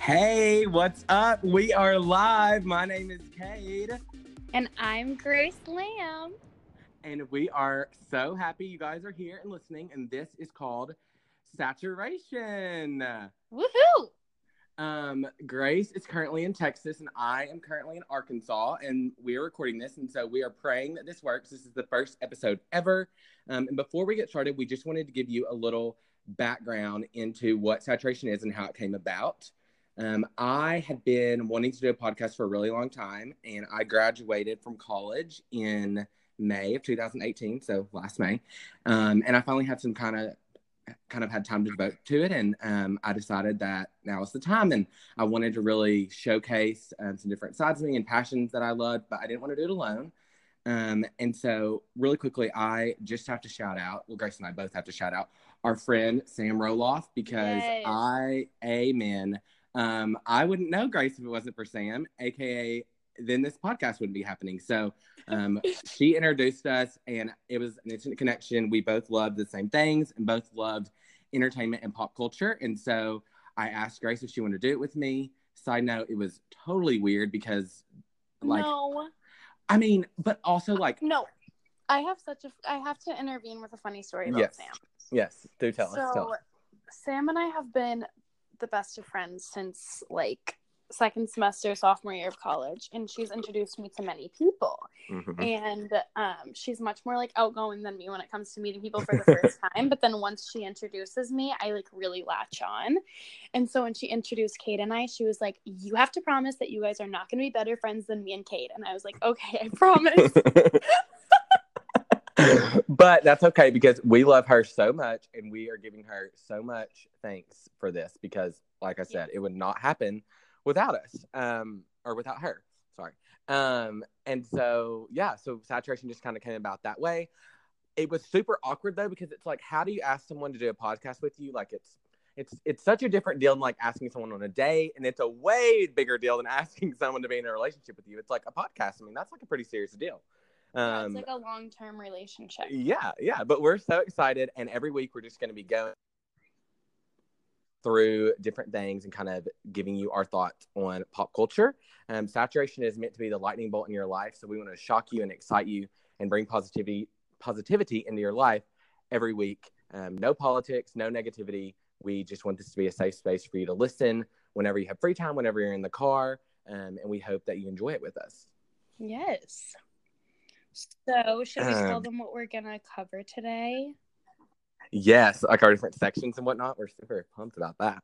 Hey, what's up? We are live. My name is Cade. And I'm Grace Lamb. And we are so happy you guys are here and listening. And this is called Saturation. Woohoo! Um, Grace is currently in Texas, and I am currently in Arkansas, and we are recording this. And so we are praying that this works. This is the first episode ever. Um, and before we get started, we just wanted to give you a little background into what saturation is and how it came about. Um, I had been wanting to do a podcast for a really long time, and I graduated from college in May of 2018, so last May. Um, and I finally had some kind of kind of had time to devote to it, and um, I decided that now is the time, and I wanted to really showcase um, some different sides of me and passions that I loved, but I didn't want to do it alone. Um, and so, really quickly, I just have to shout out. Well, Grace and I both have to shout out our friend Sam Roloff because Yay. I, amen. Um, I wouldn't know Grace if it wasn't for Sam, aka then this podcast wouldn't be happening. So um, she introduced us, and it was an instant connection. We both loved the same things and both loved entertainment and pop culture. And so I asked Grace if she wanted to do it with me. Side note, it was totally weird because, like, no, I mean, but also like, no. I have such a. I have to intervene with a funny story about Yes. Sam. yes, do tell us. so, Tell us. Sam and I have been the best of friends since like second semester, sophomore year of college, and she's introduced me to many people. Mhm. and um, she's much more like outgoing than me when it comes to meeting people for the first time but then once she introduces me i like really latch on and so when she introduced kate and i she was like you have to promise that you guys are not going to be better friends than me and kate and i was like okay i promise but that's okay because we love her so much and we are giving her so much thanks for this because like i said it would not happen without us um or without her. Sorry. Um and so yeah so saturation just kind of came about that way. It was super awkward though because it's like how do you ask someone to do a podcast with you? Like it's it's it's such a different deal than like asking someone on a date and it's a way bigger deal than asking someone to be in a relationship with you. It's like a podcast. I mean that's like a pretty serious deal um it's like a long-term relationship yeah, yeah, but we're so excited, and every week we're just going to be going through different things and kind of giving you our thoughts on pop culture. Um, saturation is meant to be the lightning bolt in your life, so we want to shock you and excite you and bring positivity positivity into your life every week. Um, no politics, no negativity. We just want this to be a safe space for you to listen whenever you have free time, whenever you're in the car, um, and we hope that you enjoy it with us. yes so should we tell Um, them what we're gonna cover today Yes, like our different sections and whatnot. We're super pumped about that.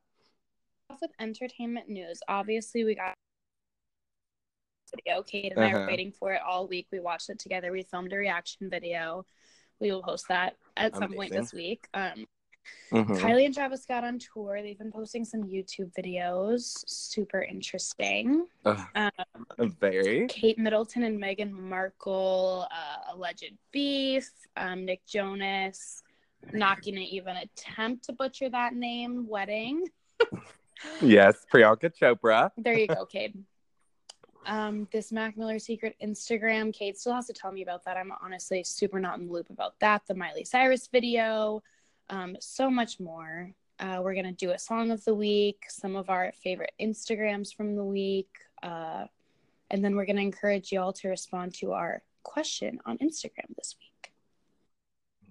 off with entertainment news. Obviously, we got video. Kate and I Uh-huh. were waiting for it all week. We watched it together. We filmed a reaction video. We will post that at some point this week. Um, Mhm. Kylie and Travis got on tour. They've been posting some YouTube videos. Super interesting. Ugh, Um, very. Kate Middleton and Meghan Markle, uh, alleged beef. Um, Nick Jonas, not gonna even attempt to butcher that name. Wedding. Yes, Priyanka Chopra. There you go, Cade. Um, this Mac Miller secret Instagram, Kate still has to tell me about that. I'm honestly super not in the loop about that. The Miley Cyrus video, um, so much more. Uh, we're gonna do a song of the week, some of our favorite Instagrams from the week, uh, and then we're gonna encourage y'all to respond to our question on Instagram this week.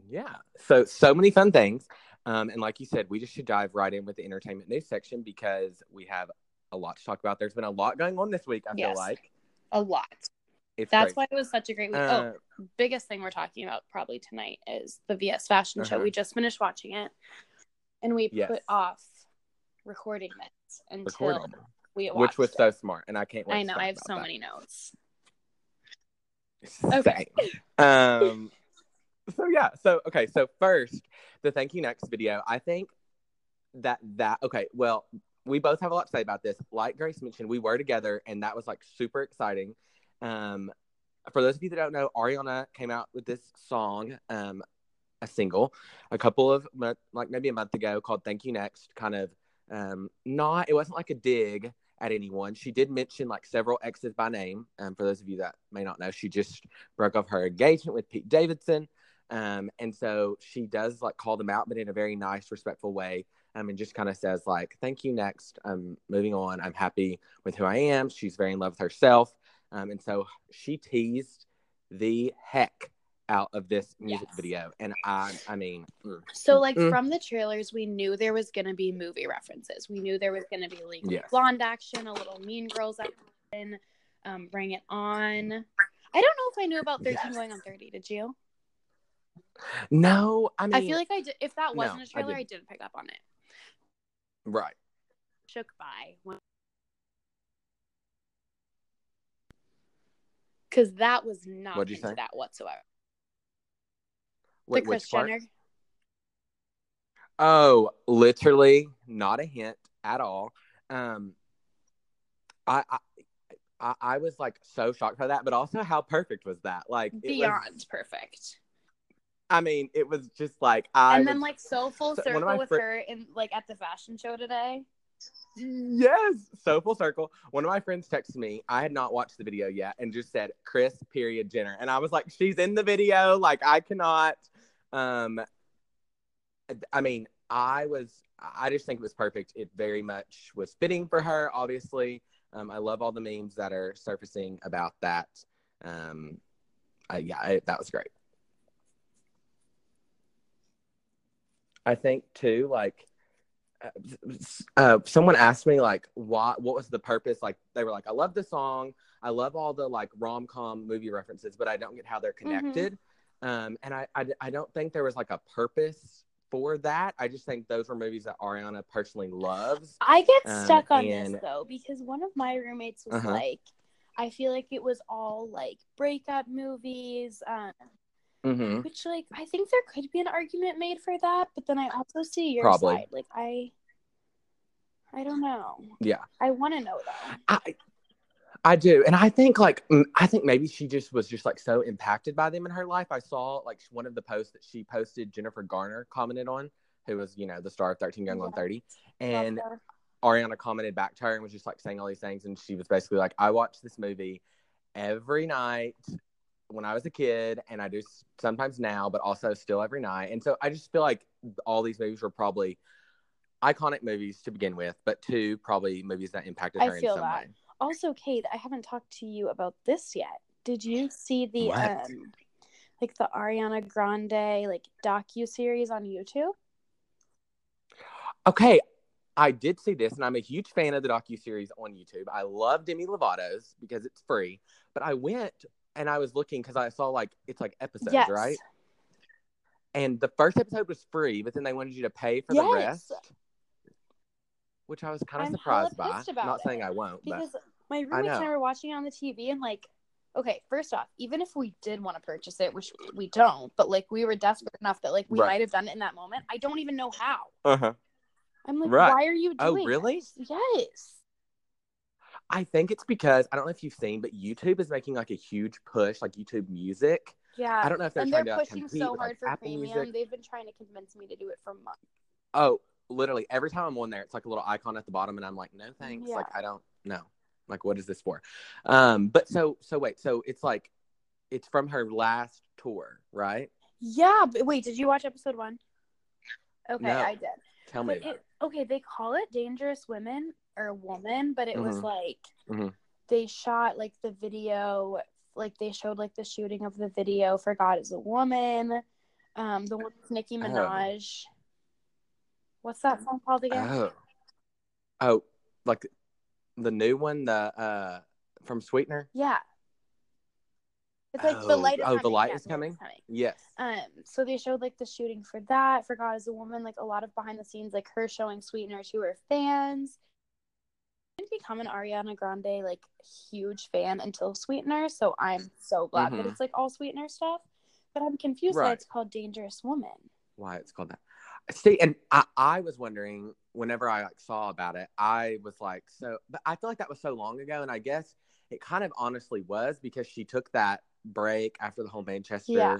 Yeah. So so many fun things. Um, and like you said, we just should dive right in with the entertainment news section because we have a lot to talk about. There's been a lot going on this week, I feel like. A lot. It's That's crazy. why it was such a great week. Uh, oh, biggest thing we're talking about probably tonight is the VS fashion show. Uh-huh. We just finished watching it and we Yes. put off recording this until recording, we watched which was it. so smart, and I can't wait. I to know, I have so that. many notes. Same. Okay. Um. So yeah. So okay. So first, the thank you next video. I think that that okay. Well, we both have a lot to say about this. Like Grace mentioned, we were together, and that was like super exciting. Um, for those of you that don't know, Ariana came out with this song, um, a single, a couple of like maybe a month ago called "Thank You Next." Kind of, um, not. It wasn't like a dig at anyone. She did mention like several exes by name. Um, for those of you that may not know, she just broke off her engagement with Pete Davidson. Um, and so she does like call them out, but in a very nice, respectful way. um, and just kind of says like, "Thank you, next. I'm moving on. I'm happy with who I am." She's very in love with herself, um, and so she teased the heck out of this music Yes. video, and I, I mean, mm, So like Mm. from the trailers, we knew there was gonna be movie references. We knew there was gonna be like Yes. blonde action, a little Mean Girls action, um, Bring It On. I don't know if I knew about Thirteen Yes. Going on Thirty. Did you? no, I mean, I feel like I did. If that wasn't a trailer, I, didn't. didn't pick up on it. right. Shook by because that was not What'd you into say? that whatsoever. Wait, the Kris? Jenner. Oh, literally not a hint at all. Um, I, I, I, I was like so shocked by that, but also how perfect was that? Like it was- Beyond perfect. I mean, it was just like I and then was- like so full So, circle with her in like at the fashion show today. Yes, so full circle. One of my friends texted me. I had not watched the video yet, and just said Kris period Jenner, and I was like, she's in the video. Like I cannot. Um, I mean, I was. I just think it was perfect. It very much was fitting for her. Obviously, um, I love all the memes that are surfacing about that. Um, uh, yeah, I, that was great. I think too, like uh, someone asked me like what what was the purpose? Like they were like i love the song. I love all the like rom-com movie references but i don't get how they're connected. Um and I, I i don't think there was like a purpose for that. I just think those were movies that ariana personally loves. I get Um, stuck on and- this though because one of my roommates was Uh-huh. like, I feel like it was all like breakup movies, um, hmm which like I think there could be an argument made for that, but then I also see your Probably. side. Like I, I don't know. yeah I want to know though. I I do, and I think like mm, I think maybe she just was just like so impacted by them in her life. I saw like one of the posts that she posted. Jennifer Garner commented on, who was you know the star of Thirteen Going on Thirty, and Ariana commented back to her and was just like saying all these things, and she was basically like, "I watch this movie every night when I was a kid, and I do sometimes now, but also still every night." And so I just feel like all these movies were probably iconic movies to begin with, but two probably movies that impacted I her in some that. way. Also, Kate, I haven't talked to you about this yet. Did you see the um, like the Ariana Grande like docu series on YouTube? Okay, I did see this, and I'm a huge fan of the docu series on YouTube. I love Demi Lovato's because it's free. But I went and I was looking because I saw like it's like episodes, yes. right? And the first episode was free, but then they wanted you to pay for Yes. the rest, which I was kind of surprised by. Not saying I won't, but Because my roommates and I were watching it on the TV and like, okay, first off, even if we did want to purchase it, which we don't, but like we were desperate enough that like we Right. might have done it in that moment. I don't even know how. uh huh. I'm like, Right. why are you doing? Oh, really? this? Yes. I think it's because I don't know if you've seen, but YouTube is making like a huge push, like YouTube Music. Yeah. I don't know if they're and trying they're to pushing compete so with hard like, for Apple premium. Music. They've been trying to convince me to do it for months. Oh, literally every time I'm on there, it's like a little icon at the bottom, and I'm like, no thanks. Yeah. Like I don't know. Like what is this for? Um, but so so wait, so it's like it's from her last tour, right? Yeah, but wait, did you watch episode one? Okay, No. I did. Tell me. It, okay, they call it Dangerous Women or Woman, but it was Mhm. like Mhm. they shot like the video, like they showed like the shooting of the video for God is a Woman. Um, the one with Nicki Oh. Minaj. What's that song called again? Oh, oh, like the new one, the uh from Sweetener. Yeah. It's like the Oh, light is oh, the light yeah, is coming? coming. Yes. Um, so they showed like the shooting for that, for God is a Woman, like a lot of behind the scenes, like her showing Sweetener to her fans. I didn't become an Ariana Grande like huge fan until Sweetener, so I'm so glad that Mhm. it's like all Sweetener stuff. But I'm confused why it's called Dangerous Woman. Why it's called that? See, and I, I was wondering whenever I like saw about it, I was like, so, but I feel like that was so long ago, and I guess it kind of honestly was because she took that break after the whole Manchester Yeah.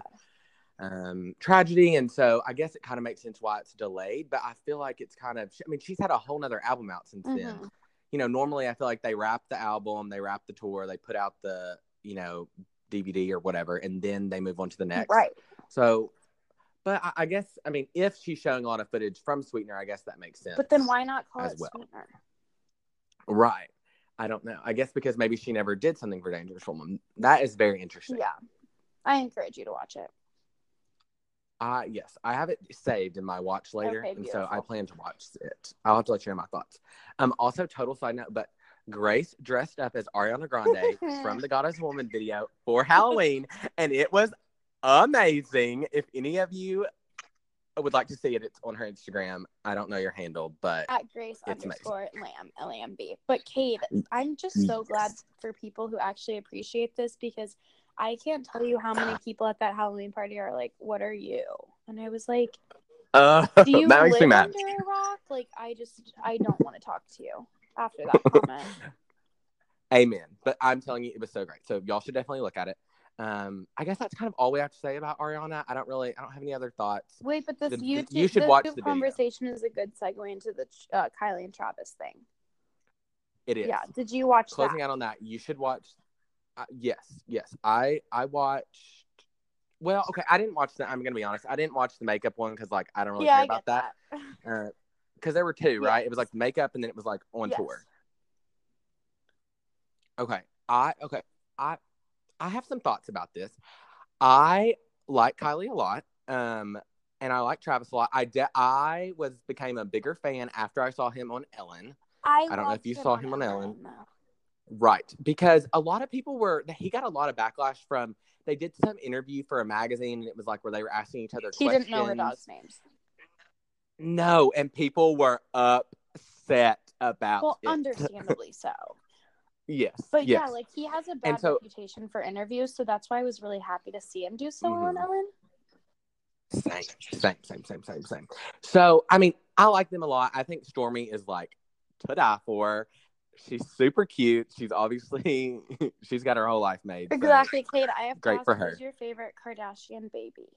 um, tragedy, and so I guess it kind of makes sense why it's delayed. But I feel like it's kind of, I mean, she's had a whole nother album out since then. Mhm. You know, normally I feel like they wrap the album, they wrap the tour, they put out the, you know, DVD or whatever, and then they move on to the next. Right. So, but I, I guess I mean if she's showing a lot of footage from Sweetener, I guess that makes sense. But then why not call it well. Sweetener? Right. I don't know. I guess because maybe she never did something for Dangerous Woman. That is very interesting. Yeah. I encourage you to watch it. Uh yes, I have it saved in my watch later, Okay, and so I plan to watch it. I'll have to let you know my thoughts. Um, also, total side note, but Grace dressed up as Ariana Grande from the God is a Woman video for Halloween, and it was amazing. If any of you would like to see it, it's on her Instagram. I don't know your handle, but At Grace It's underscore Lamb L A M B. But Kate, I'm just so glad for people who actually appreciate this because I can't tell you how many people at that Halloween party are like, "What are you?" And I was like, uh, "Do you that live under a rock?" Like, I just, I don't want to talk to you after that comment. Amen. But I'm telling you, it was so great. So y'all should definitely look at it. Um, I guess that's kind of all we have to say about Ariana. I don't really, I don't have any other thoughts. Wait, but this The- YouTube, you should watch the video. conversation is a good segue into the uh, Kylie and Travis thing. It is. Yeah, did you watch Closing that? out on that, you should watch. Uh, yes, yes. I I watched. Well, okay. I didn't watch the. I'm gonna be honest. I didn't watch the makeup one because like I don't really yeah, care I about that. that. Because there were two, right? It was like makeup and then it was like on Yes. tour. Okay. I okay. I I have some thoughts about this. I like Kylie a lot. Um and I like Travis a lot. I de- I was became a bigger fan after I saw him on Ellen. I, don't know if you saw him on Ellen, Ellen. Right. Because a lot of people were he got a lot of backlash from they did some interview for a magazine and it was like where they were asking each other He questions. didn't know her dog's names. No, and people were upset about Well, it. understandably so. Yes. But yes. yeah, like he has a bad so- reputation for interviews, so that's why I was really happy to see him do so well on. Ellen. Same, same, same, same, same, same. So, I mean, I like them a lot. I think Stormi is like to die for. She's super cute. She's obviously she's got her whole life made. so- Exactly, Kate. I have Great for who's her. your favorite Kardashian baby?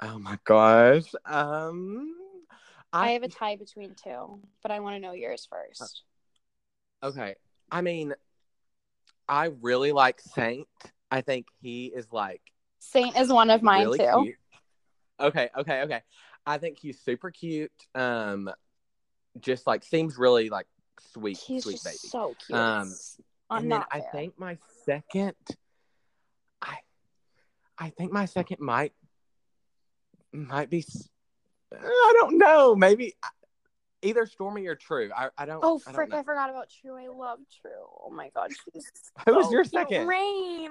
Oh my gosh. Um, I, I, have a tie between two, but I want to know yours first. Okay. I mean, I really like Saint. I think he is like Saint is one of mine really too. cute. Okay, okay, okay. I think he's super cute. Um, just like seems really like sweet, He's sweet baby. so cute. Um, I'm and then I think my second, I, I think my second might, might be, I don't know, maybe either Stormi or True. I, I don't. Oh I don't. I forgot about True. I love True. Oh my god, she's Who was your second? Rain.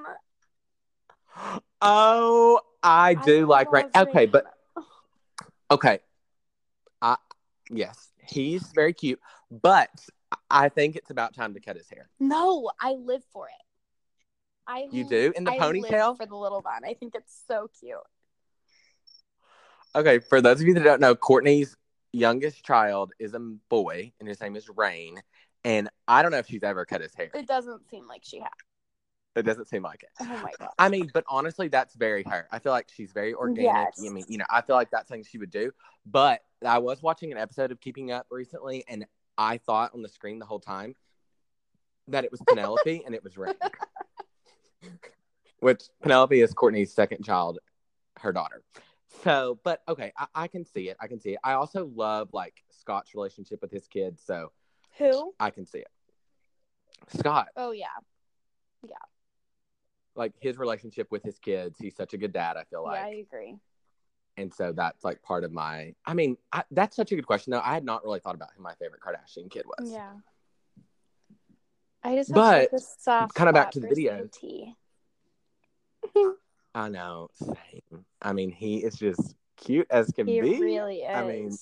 Oh, I do like Rain. love Okay, but okay, I yes, he's very cute, but I think it's about time to cut his hair. no, I live for it. I You do in the I ponytail. live for the little bun. I think it's so cute. Okay, for those of you that don't know, Kourtney's youngest child is a boy, and his name is Rain. And I don't know if she's ever cut his hair. It doesn't seem like she has. It doesn't seem like it. Oh my god. I mean, but honestly, that's very her. I feel like she's very organic. Yes. I mean, you know, I feel like that's something she would do. But I was watching an episode of Keeping Up recently, and I thought on the screen the whole time that it was Penelope and it was Rain. Which Penelope is Kourtney's second child, her daughter. So, but okay, I, I can see it. I can see it. I also love like Scott's relationship with his kids, so Who? I can see it. Scott, Oh yeah. Yeah. Like his relationship with his kids, he's such a good dad. I feel like. yeah, I agree. and so that's like part of my i mean I, that's such a good question though i had not really thought about who my favorite kardashian kid was Yeah. I just have But, such kinda back to the. Saint i know same i mean he is just cute as can He be really is. I mean,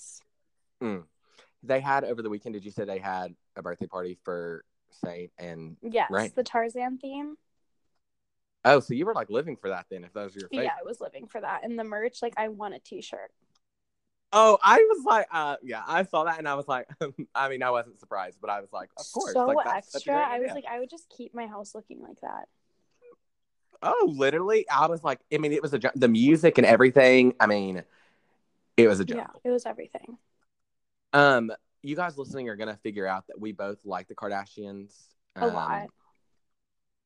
Mm. they had over the weekend did you say they had a birthday party for saint and yes, right. the Tarzan theme. oh so you were like living for that then if those were your favorite Yeah, I was living for that. And the merch, like I want a t-shirt. oh i was like uh yeah i saw that and i was like i mean i wasn't surprised but i was like of course so like, that's extra. I was like, I would just keep my house looking like that. Oh, literally, I was like, I mean, it was a the music and everything. I mean, it was a joke. Yeah, it was everything. Um, you guys listening are gonna figure out that we both like the Kardashians A um, lot.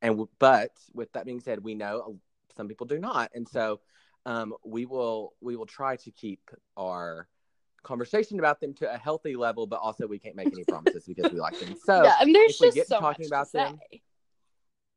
and w- but with that being said, we know some people do not, and so um, we will we will try to keep our conversation about them to a healthy level, but also we can't make any promises because we like them. So yeah, and there's just so talking much about to them, say.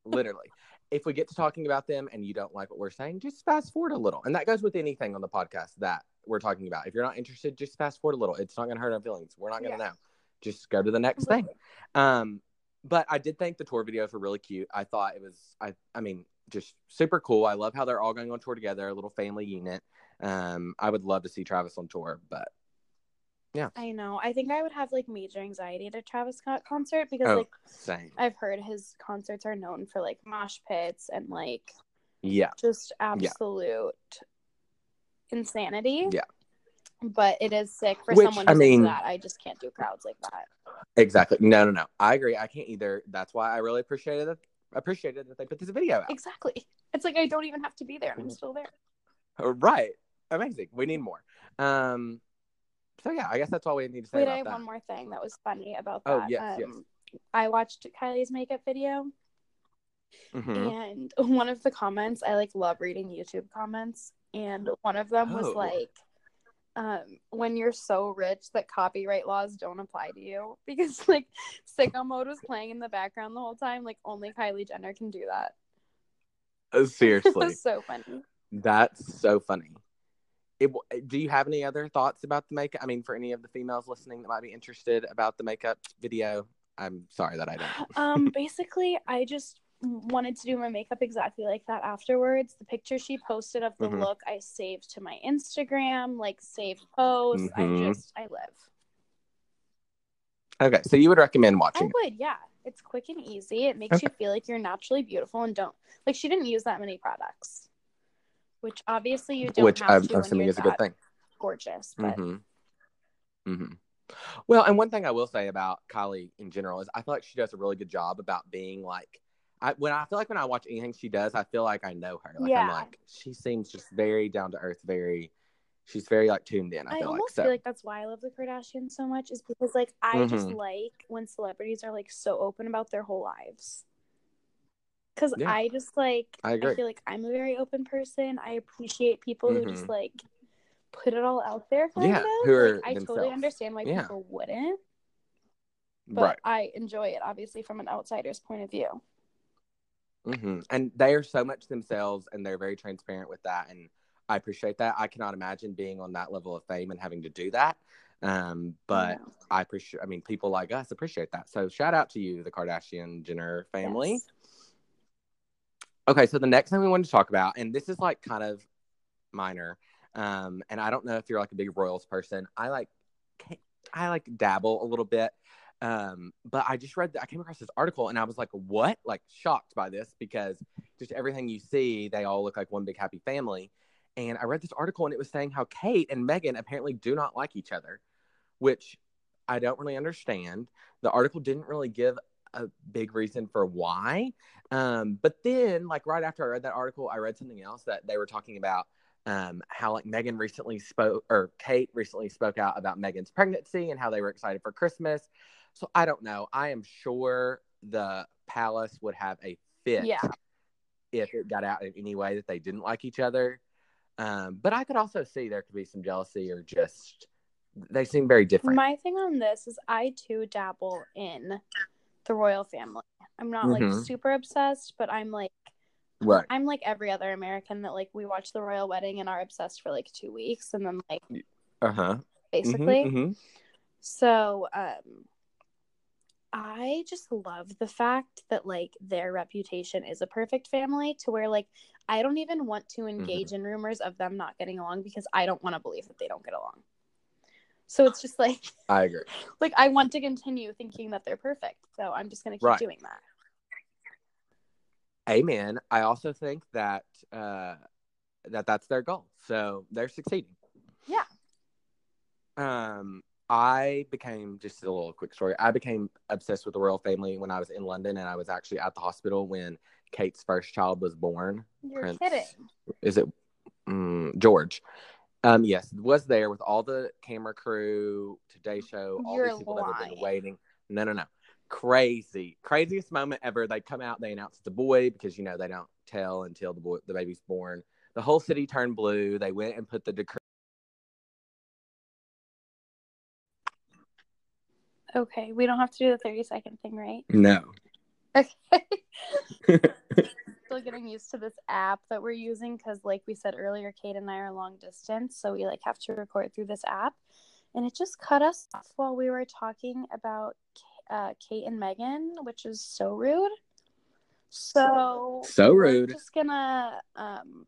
literally if we get to talking about them and you don't like what we're saying just fast forward a little. And that goes with anything on the podcast that we're talking about. If you're not interested just fast forward a little. It's not going to hurt our feelings. We're not going to Yeah. know. Just go to the next thing. Um but i did think the tour videos were really cute. I thought it was i i mean just super cool. I love how they're all going on tour together a little family unit. Um i would love to see travis on tour but I know. I think I would have like major anxiety at a Travis Scott concert because Oh. like same I've heard his concerts are known for like mosh pits and like yeah just absolute insanity. Yeah. But it is sick for Which, someone I who's mean- that. I just can't do crowds like that. exactly no no no i agree i can't either that's why i really appreciated it appreciated that they put this video out Exactly. It's like I don't even have to be there and I'm Mhm. still there. Right. Amazing. We need more. Um so yeah, I guess that's all we need to say Wait, I have that. one more thing that was funny about Oh, that. yes, yes. um, I watched Kylie's makeup video Mhm. and one of the comments I like love reading YouTube comments and one of them was Oh. like um when you're so rich that copyright laws don't apply to you because like sicko mode was playing in the background the whole time like only Kylie Jenner can do that. Uh, Seriously. was so funny. that's so funny. It, do you have any other thoughts about the makeup? I mean, for any of the females listening that might be interested about the makeup video, I'm sorry that I don't. um basically I just wanted to do my makeup exactly like that afterwards. The picture she posted of the Mhm. look I saved to my Instagram, like saved posts. Mhm. I just I live. Okay, so you would recommend I watching it. would, yeah. It's quick and easy. It makes you feel like you're naturally beautiful and don't like she didn't use that many products. Which obviously you don't which have I'm assuming is a good thing. gorgeous. But hmm Mm-hmm. Well, and one thing I will say about Kylie in general is I feel like she does a really good job about being like, I when I feel like when I watch anything she does, I feel like I know her. Like I'm Yeah. like she seems just very down to earth, very. She's very like tuned in. I I feel like almost so. feel like that's why I love the Kardashians so much is because like I just Mhm. like when celebrities are like so open about their whole lives. Cuz Yeah. I just like I agree. feel like I'm a very open person. I appreciate people who just Mhm. like put it all out there Yeah, of. who are like, I totally understand why Yeah. people wouldn't, but right. I enjoy it obviously from an outsider's point of view. hmm And they are so much themselves, and they're very transparent with that, and I appreciate that. I cannot imagine being on that level of fame and having to do that. Um, but Yeah. I appreciate. I mean, people like us appreciate that. So shout out to you, the Kardashian Jenner family. Yes. Okay, so the next thing we wanted to talk about, and this is like kind of minor, um, and I don't know if you're like a big Royals person. I like, I like dabble a little bit, um, but I just read I came across this article and I was like, what? Like shocked by this because just everything you see, they all look like one big happy family. And I read this article and it was saying how Kate and Meghan apparently do not like each other, which I don't really understand. The article didn't really give a big reason for why. Um, but then, like right after I read that article, I read something else that they were talking about um, how like Meghan recently spoke or Kate recently spoke out about Meghan's pregnancy and how they were excited for Christmas. So I don't know. I am sure the palace would have a fit Yeah. if it got out in any way that they didn't like each other. Um, but I could also see there could be some jealousy or just they seem very different. My thing on this is I too dabble in the royal family. I'm not like Mhm. super obsessed, but I'm like right. I'm like every other American that like we watch the royal wedding and are obsessed for like two weeks and then like Uh huh. basically. So um I just love the fact that like their reputation is a perfect family to where like I don't even want to engage in rumors of them not getting along because I don't want to believe that they don't get along. So it's just like I agree. like I want to continue thinking that they're perfect. So I'm just gonna keep Right. doing that. Amen. I also think that uh, that that's their goal, so they're succeeding. Yeah. Um, I became just a little quick story. I became obsessed with the royal family when I was in London, and I was actually at the hospital when Kate's first child was born. You're Prince. kidding. Is it mm, George? Um, yes, was there with all the camera crew, Today Show, all You're these people that have been lying. waiting. No, no, no. Crazy, craziest moment ever. They come out, they announce it's a boy because you know they don't tell until the boy, the baby's born. the whole city turned blue. They went and put the decree. Okay, we don't have to do the 30 second thing, right? No. Okay. Still getting used to this app that we're using because, like we said earlier, Kate and I are long distance, so we like have to record through this app, and it just cut us off while we were talking about uh, Kate and Meghan, which is so rude. So So rude. just gonna um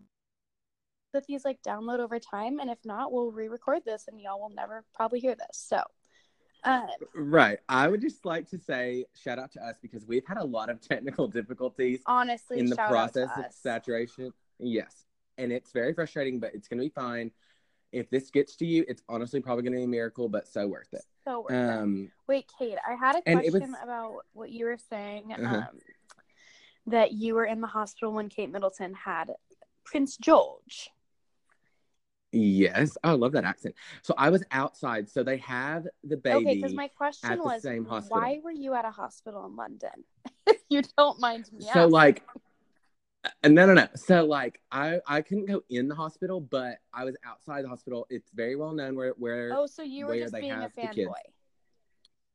let these like download over time, and if not, we'll re-record this, and y'all will never probably hear this. So, uh, Right. I would just like to say shout out to us because we've had a lot of technical difficulties honestly, in the process of saturation. Yes. And it's very frustrating, but it's going to be fine. If this gets to you, it's honestly probably going to be a miracle, but so worth it. So worth it. Um, Wait, Kate, I had a question was- about what you were saying. Uh-huh. Um, that you were in the hospital when Kate Middleton had Prince George. Yes. Oh, I love that accent. So I was outside. So they have the baby. okay, because my question was, why were you at a hospital in London? you don't mind me so asking. like uh, no no no so like i i couldn't go in the hospital but i was outside the hospital it's very well known where where oh, so you were just being a have the kids. fanboy.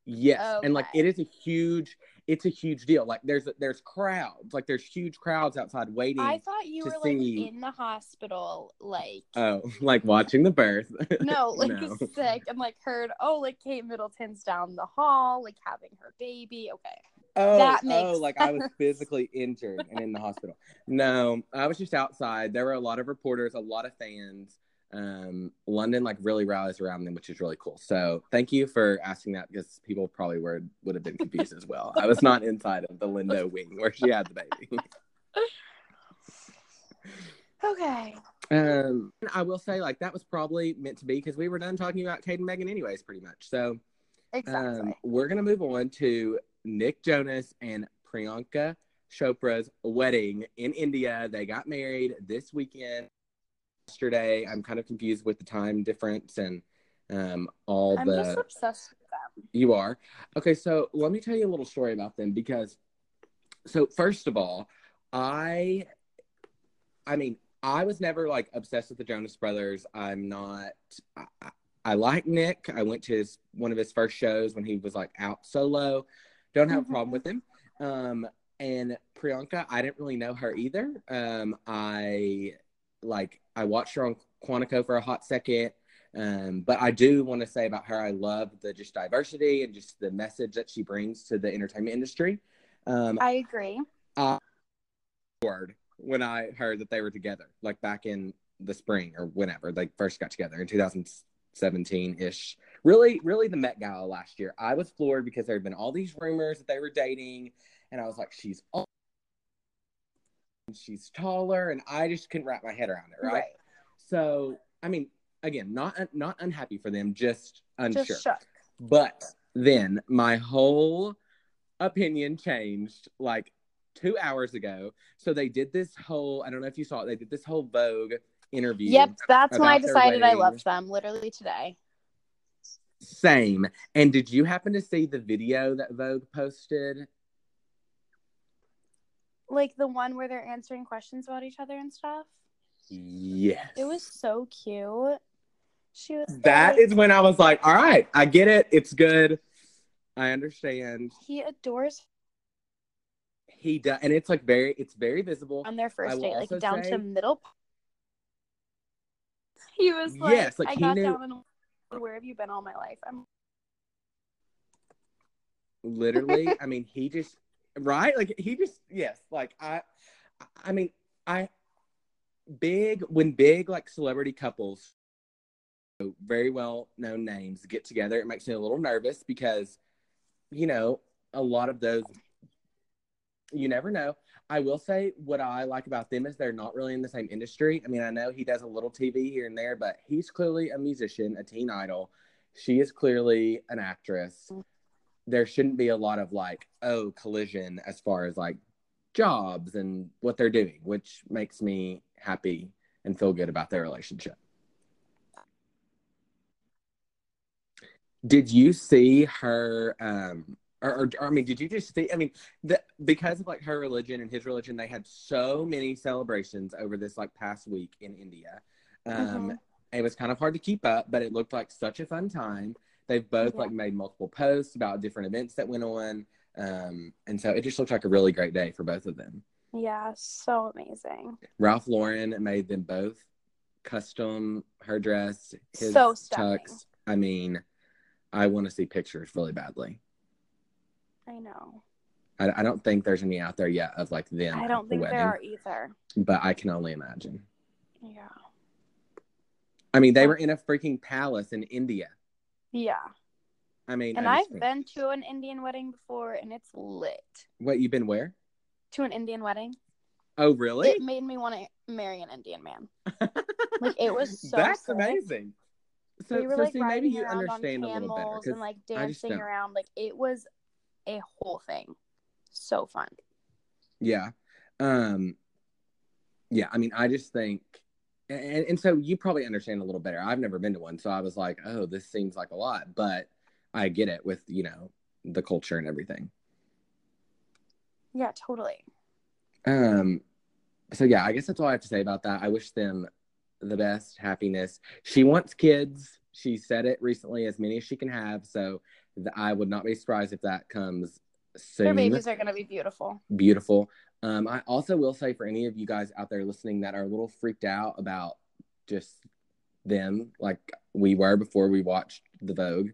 Yes and like it is a huge it's a huge deal like there's there's crowds like there's huge crowds outside waiting I thought you to were like see- in the hospital, like oh like watching the birth no, like No. sick, and like heard, oh, like Kate Middleton's down the hall, like having her baby. Okay, Oh, That oh, makes oh, like I was physically injured and in the hospital. No, I was just outside. There were a lot of reporters, a lot of fans. Um, London like really rallies around them, which is really cool. So thank you for asking that because people probably were would have been confused as well. I was not inside of the Lindo wing where she had the baby. okay. Um, I will say like that was probably meant to be because we were done talking about Kate and Meghan anyways, pretty much. So Exactly. um, we're gonna move on to Nick Jonas and Priyanka Chopra's wedding in India. They got married this weekend. Yesterday, I'm kind of confused with the time difference and um, all I'm the. just obsessed with them. You are okay. So let me tell you a little story about them because, so first of all, I, I mean, I was never like obsessed with the Jonas Brothers. I'm not. I, I- like Nick. I went to his one of his first shows when he was like out solo. Don't have a problem with him. Um, and Priyanka, I didn't really know her either. Um, I like I watched her on Quantico for a hot second. Um, but I do want to say about her, I love the just diversity and just the message that she brings to the entertainment industry. Um, I agree. I word when I heard that they were together, like back in the spring or whenever they first got together in 2017 ish. Really, really the Met Gala last year. I was floored because there had been all these rumors that they were dating, and I was like, she's all- she's taller, and I just couldn't wrap my head around it. Right. Right. So, I mean, again, not not unhappy for them, just unsure. Just shook. But then my whole opinion changed like two hours ago. So they did this whole, I don't know if you saw it, they did this whole Vogue interview. Yep, that's when I decided I loved them. Literally today. Same. And did you happen to see the video that Vogue posted? Like the one where they're answering questions about each other and stuff. Yes. It was so cute. She was That like, is when I was like, all right, I get it. It's good. I understand. he adores He does, and it's like very, it's very visible. on their first date, like down say- to middle. He was like, Yes, like, I got knew- down and where have you been all my life? I'm literally i mean he just right? Like he just yes like i i mean i big when big like celebrity couples oh, very well known names get together it makes me a little nervous because you know a lot of those you never know. I will say what i like about them is they're not really in the same industry. I mean i know he does a little tv here and there but he's clearly a musician a teen idol. She is clearly an actress there shouldn't be a lot of like oh collision as far as like jobs and what they're doing which makes me happy and feel good about their relationship did you see her um Or, or, or, I mean, did you just see? I mean, the, because of like her religion and his religion, they had so many celebrations over this like past week in India. Um, Mm-hmm. It was kind of hard to keep up, but it looked like such a fun time. They've both Yeah. like made multiple posts about different events that went on, um, and so it just looked like a really great day for both of them. Yeah, so amazing. Ralph Lauren made them both custom her dress, his So stunning. tux. I mean, I want to see pictures really badly. I know. I, I don't think there's any out there yet of like them. I don't the think wedding, there are either. but I can only imagine. Yeah. I mean, they were in a freaking palace in India. Yeah. I mean, And I I've think- been to an Indian wedding before and it's lit. What you've been where? To an Indian wedding. Oh, really? It made me want to marry an Indian man. Like it was so That's sick. amazing. So, we were so like see, maybe you understand a little better and like dancing around. Like it was a whole thing. So fun. Yeah. Um yeah, I mean I just think and, and so you probably understand a little better. I've never been to one, so I was like, oh, this seems like a lot, but I get it with, you know, the culture and everything. Yeah, totally. Um so yeah, I guess that's all I have to say about that. I wish them the best happiness. She wants kids. She said it recently, as many as she can have. So th- I would not be surprised if that comes soon. Their babies are gonna be beautiful. beautiful. Um, I also will say for any of you guys out there listening that are a little freaked out about just them, like we were before we watched the Vogue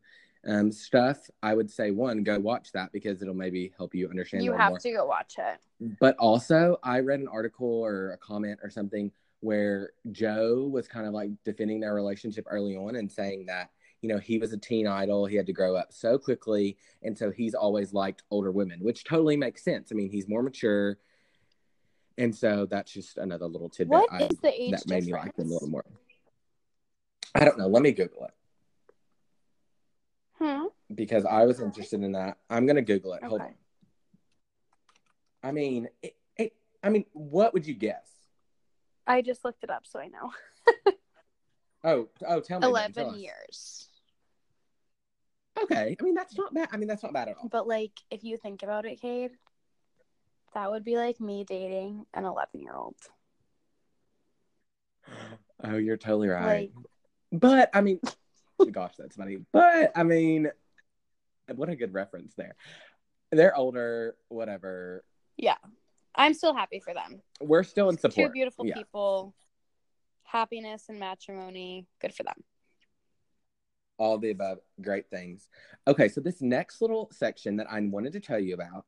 um, stuff, I would say one, go watch that because it'll maybe help you understand You have more. to go watch it. But also, I read an article or a comment or something where Joe was kind of like defending their relationship early on and saying that, you know, he was a teen idol. He had to grow up so quickly. And so he's always liked older women, which totally makes sense. I mean, he's more mature. And so that's just another little tidbit What I, is the age that made difference? me like him a little more. I don't know. Let me Google it Hmm. because I was interested in that. I'm going to Google it. Hold on. I mean, it, it, I mean, what would you guess? I just looked it up, so I know. Oh, oh, tell me. then, tell Eleven us. years. Okay. I mean, that's not bad. I mean, that's not bad at all. But like, if you think about it, Cade, that would be like me dating an eleven-year-old. Oh, you're totally right. Like, But I mean, gosh, that's funny. But I mean, what a good reference there. They're older, whatever. Yeah. I'm still happy for them. We're still in support. Two beautiful Yeah. people. Happiness and matrimony. Good for them. all the above great things okay so this next little section that i wanted to tell you about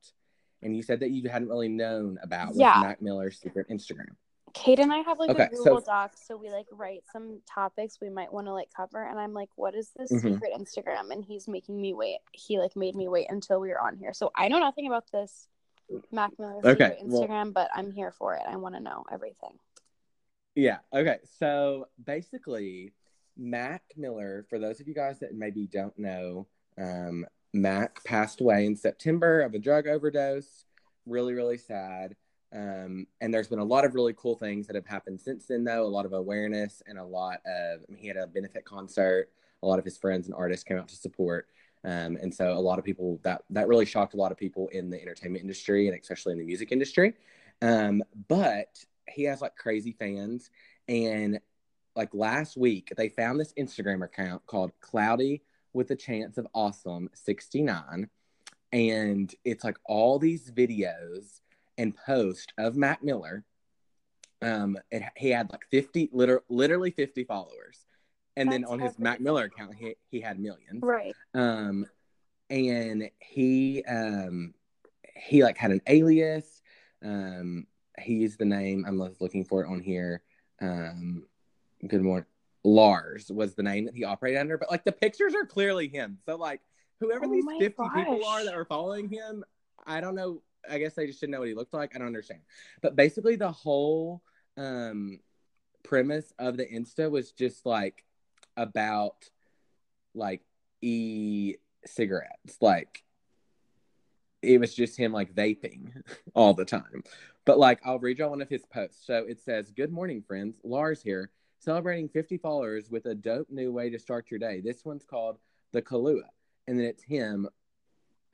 and you said that you hadn't really known about was Yeah. mac miller's secret instagram Kate and I have like Okay, a so- Google Doc, so we like write some topics we might want to like cover. And I'm like, what is this Mhm. secret Instagram? And he's making me wait. He like made me wait until we were on here. So I know nothing about this Mac Miller Okay, secret well- Instagram, but I'm here for it. I want to know everything. yeah okay so basically mac miller for those of you guys that maybe don't know um, mac passed away in september of a drug overdose. Really really sad. Um, and there's been a lot of really cool things that have happened since then though. A lot of awareness and a lot of I mean, he had a benefit concert. A lot of his friends and artists came out to support. Um, and so a lot of people that that really shocked a lot of people in the entertainment industry and especially in the music industry. Um, but he has like crazy fans. And like last week they found this instagram account called cloudy with a chance of awesome 69 and it's like all these videos and posts of mac miller. Um it, he had like 50 liter, literally 50 followers. And then on his mac miller account he, he had millions. Right. um and he um he like had an alias. Um he used the name i'm looking for it on here. Um good morning lars was the name that he operated under but like the pictures are clearly him. So like whoever Oh these my 50 people are that are following him i don't know. I guess they just didn't know what he looked like. I don't understand. But basically the whole um premise of the insta was just like about like e cigarettes like it was just him like vaping all the time. But like i'll read y'all one of his posts. So it says good morning friends. Lars here celebrating 50 followers with a dope new way to start your day this one's called the kalua and then it's him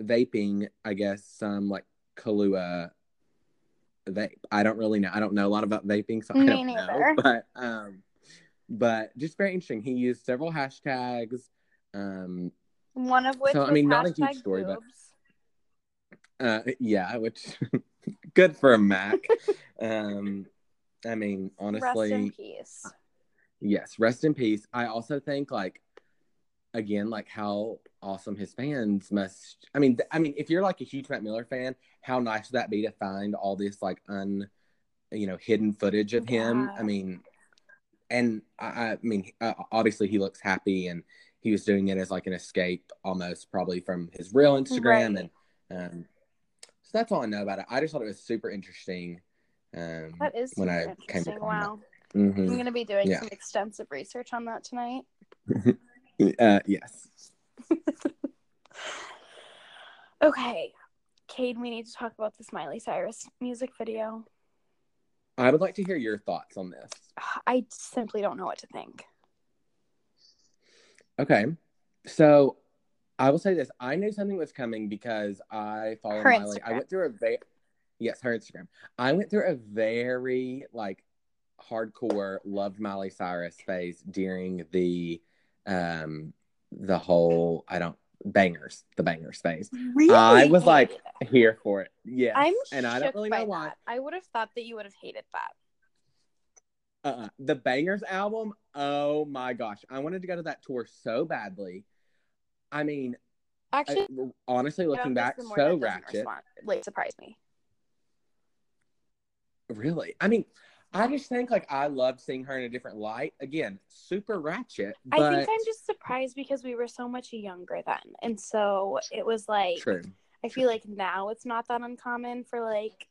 vaping, I guess, some like Kahlua vape. I don't really know. I don't know a lot about vaping, so I Me don't neither. know. But um, but just very interesting. He used several hashtags. Um, One of which So, I mean, not a huge story, but- uh, yeah, which good for a Mac. um, I mean, honestly, Rest in peace. Yes, rest in peace. I also think like again, like how awesome his fans must. I mean, th- I mean, if you're like a huge Mac Miller fan, how nice would that be to find all this like un, you know, hidden footage of him? Yeah. I mean, and I, I mean, uh, obviously he looks happy and he was doing it as like an escape almost probably from his real Instagram Right. and um so that's all I know about it. I just thought it was super interesting. Um That is when I came to that. Mhm. I'm gonna be doing Yeah. some extensive research on that tonight. Uh, yes. Okay. Cade, we need to talk about this Miley Cyrus music video. I would like to hear your thoughts on this. I simply don't know what to think. Okay. So I will say this. I knew something was coming because I followed Her Miley. I went through a very yes, her Instagram. I went through a very like hardcore loved Miley Cyrus phase during the um the whole I don't Bangerz, the Bangerz phase. Really? I was like here for it. Yeah. I'm and I don't really know why. I would have thought that you would have hated that. uh, the Bangerz album. Oh my gosh, I wanted to go to that tour so badly. I mean, I- Actually, honestly, looking back, this, the more so ratchet. respond- like surprised me. Really, I mean, I just think like I loved seeing her in a different light. Again, super ratchet, but I think I'm just surprised because we were so much younger then, and so it was like true. I feel like now it's not that uncommon for like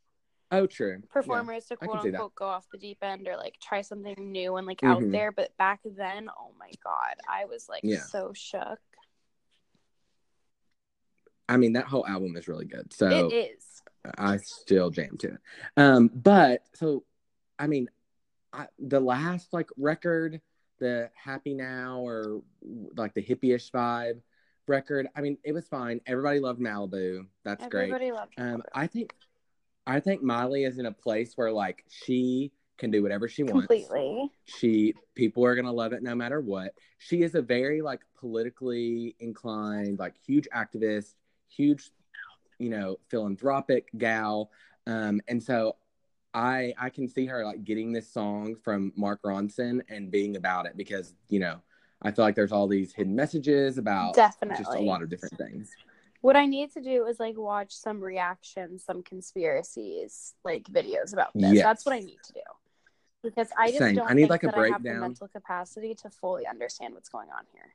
Oh, true. Yeah. performers to quote unquote go off the deep end or like try something new and like out Mhm. there. But back then, oh my god, I was like Yeah. so shook. I mean, that whole album is really good. So it is. I still jam to it. Um, but so I mean, I, the last like record, the Happy Now or like the hippie-ish vibe record. I mean, it was fine. Everybody loved Malibu. That's great. Everybody loved her. Um, I think, I think Miley is in a place where like she can do whatever she wants. completely. She people are gonna love it no matter what. She is a very like politically inclined, like huge activist, huge, you know, philanthropic gal. Um, and so I I can see her like getting this song from Mark Ronson and being about it because, you know, I feel like there's all these hidden messages about just a lot of different things. What I need to do is like watch some reactions, some conspiracies, like videos about this. Yes. That's what I need to do. Because I just Same. don't I need, think like, a that I have the breakdown. mental capacity to fully understand what's going on here.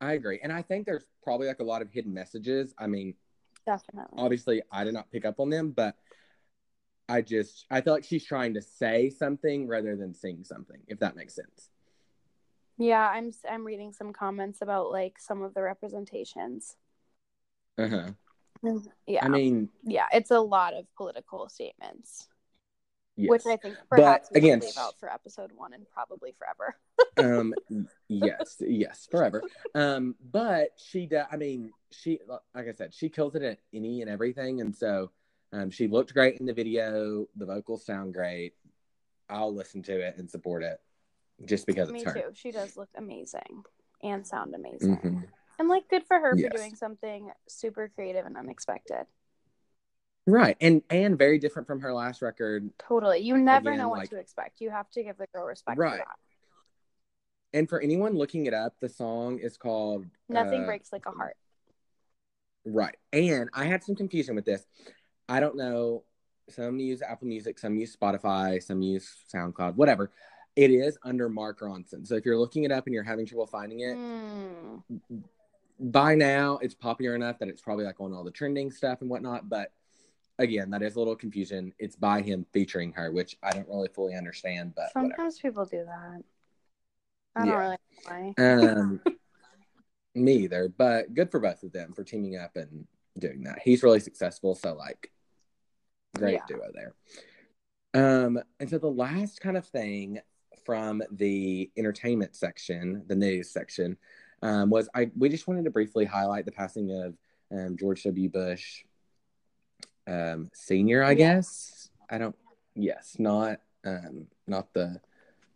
I agree. And I think there's probably like a lot of hidden messages. I mean, Definitely. obviously I did not pick up on them, but I just I feel like she's trying to say something rather than sing something, if that makes sense. Yeah, I'm I'm reading some comments about like some of the representations. Uh-huh. Yeah. I mean, yeah, it's a lot of political statements, yes. which I think But, perhaps we again, out for episode 1 and probably forever. um yes, yes, forever. Um but she does I mean, she like I said, she kills it at any and everything and so um she looked great in the video, the vocals sound great. I'll listen to it and support it just because Me it's her. too. She does look amazing and sound amazing. Mhm. And like good for her Yes. for doing something super creative and unexpected. Right. And and very different from her last record Totally. You never Again, know what like- to expect. You have to give the girl respect Right. for that. And for anyone looking it up, the song is called Nothing uh, breaks like a heart. Right. And I had some confusion with this. I don't know. Some use Apple Music, some use Spotify, some use SoundCloud, whatever. It is under Mark Ronson. So if you're looking it up and you're having trouble finding it, Hmm. by now it's popular enough that it's probably like on all the trending stuff and whatnot. But again, that is a little confusion. It's by him featuring her, which I don't really fully understand, but whatever. Sometimes people do that. I don't Yeah. really know why. Um, me either, but good for both of them for teaming up and doing that. He's really successful, so like, great Yeah. duo there. Um, and so the last kind of thing from the entertainment section, the news section, um, was I we just wanted to briefly highlight the passing of um, George W. Bush um, Senior, I guess. I don't. Yes, not um, not the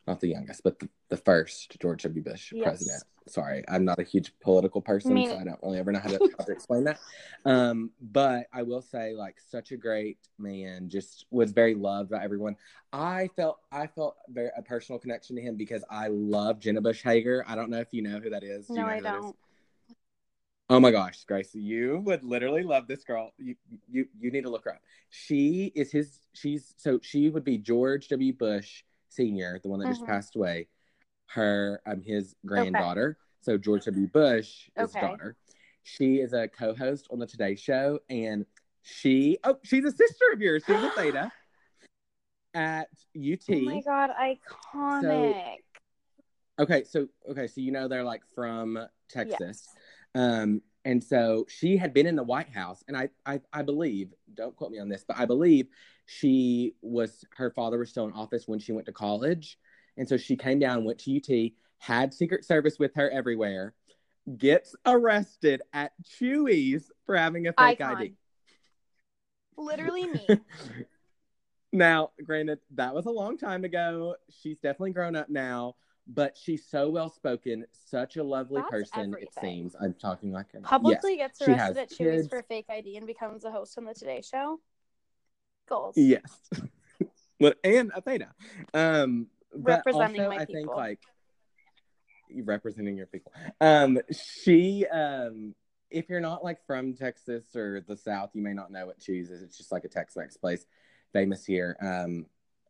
not the youngest, but the, the first George W. Bush Yes. president. Sorry, I'm not a huge political person, Me- so I don't really ever know how to, how to explain that. Um, but I will say, like, such a great man, just was very loved by everyone. I felt I felt very a personal connection to him because I love Jenna Bush Hager. I don't know if you know who that is. Do you No, know I who that is? don't. Oh my gosh, Grace, you would literally love this girl. You you you need to look her up. She is his she's so she would be George W. Bush Senior, the one that just Mhm. passed away. Her um his granddaughter. So George W. Bush his Okay. daughter. She is a co-host on the Today Show and she oh she's a sister of yours. She's a theta at UT. Oh my god, iconic. Okay, so okay, so you know they're like from Texas. Yes. Um, and so she had been in the White House, and I, I, I believe, don't quote me on this, but I believe she was her father was still in office when she went to college, and so she came down, went to UT, had Secret Service with her everywhere, gets arrested at Chuy's for having a fake Icon. ID. Literally me. now, granted, that was a long time ago. She's definitely grown up now, but she's so well spoken, such a lovely That's person. It seems I'm talking like a Publicly gets she has arrested at Chuy's for fake ID and becomes a host on the Today Show. Goals. Yes. well, and Athena. Um, but Representing also, my I think like representing your people. Um, she um. If you're not like from Texas or the South, you may not know what Chuy's is. It's just like a Tex-Mex place, famous here. Um,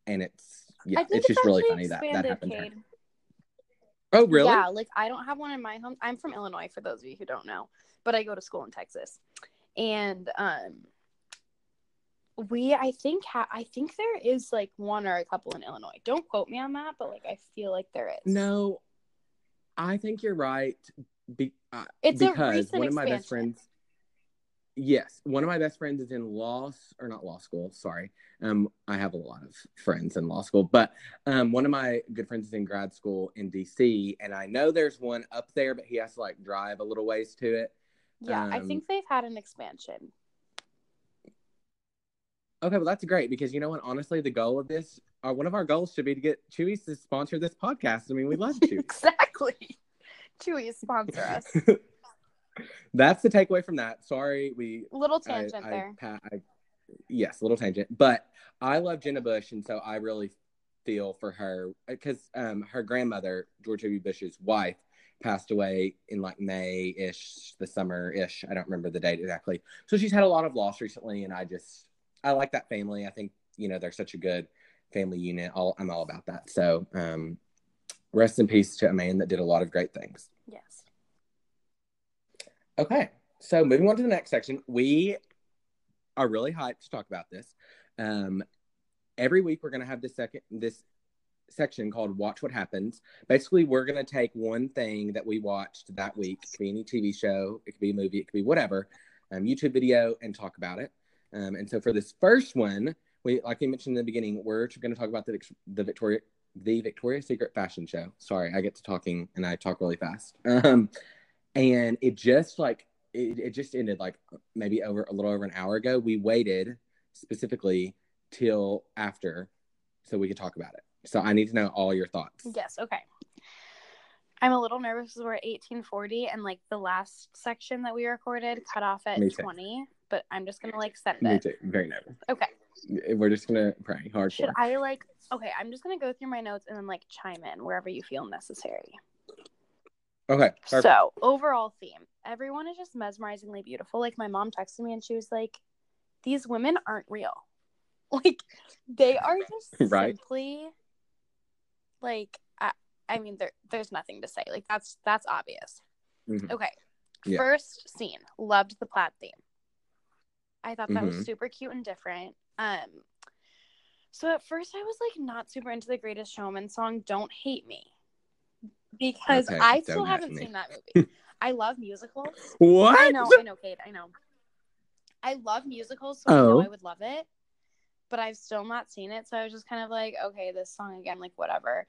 and it's yeah, I think it's just really funny that that happened. to her. Oh, really? Yeah, like I don't have one in my home. I'm from Illinois, for those of you who don't know, but I go to school in Texas, and um, we I think ha- I think there is like one or a couple in Illinois. Don't quote me on that, but like I feel like there is. No, I think you're right. Be, uh, It's a because recent one of my best friends. Yes, one of my best friends is in law or not law school. Sorry, um, I have a lot of friends in law school, but um, one of my good friends is in grad school in DC, and I know there's one up there, but he has to like drive a little ways to it. Yeah, I Um, think they've had an expansion. Okay, well that's great because you know what? Honestly, the goal of this, uh, one of our goals should be to get Chuy's to sponsor this podcast. I mean, we love Chuy. exactly. Chuy sponsor us. That's the takeaway from that. Sorry, we Little tangent I, there. pa- I- yes, little tangent. But I love Jenna Bush, and so I really feel for her because um, her grandmother, George W. Bush's wife, passed away in like May ish, the summer ish. I don't remember the date exactly. So she's had a lot of loss recently, and I just I like that family. I think you know they're such a good family unit. All I'm all about that. So um, rest in peace to a man that did a lot of great things. Yes. Okay, so moving on to the next section, we are really hyped to talk about this. Um, every week we're going to have this second this section called "Watch What Happens." Basically, we're going to take one thing that we watched that week. It could be any TV show, it could be a movie, it could be whatever, um, YouTube video, and talk about it. Um, and so for this first one, we like we mentioned in the beginning, we're going to talk about the the Victoria the Victoria's Secret fashion show. Sorry, I get to talking and I talk really fast. Um, and it just like it, it just ended like maybe over a little over an hour ago. We waited specifically till after so we could talk about it. So I need to know all your thoughts. Yes, okay. I'm a little nervous because we're at 1840 and like the last section that we recorded cut off at 20, but I'm just gonna like send Me it. too. Very nervous. Okay. We're just gonna pray hard. Should I like okay, I'm just gonna go through my notes and then like chime in wherever you feel necessary. Okay. perfect. So overall theme. Everyone is just mesmerizingly beautiful. Like my mom texted me and she was like, These women aren't real. Like they are just Right. simply like I, I mean there there's nothing to say. Like that's that's obvious. Mhm. Okay. Yeah. First scene. Loved the plaid theme. I thought that was Mhm. super cute and different. Um so at first I was like not super into the greatest showman song, Don't Hate Me. Because Okay, I still haven't seen that movie. I love musicals. What? I know, I know, Kate, I know. I love musicals, so I know Oh. I would love it. But I've still not seen it, so I was just kind of like, okay, this song again, like whatever.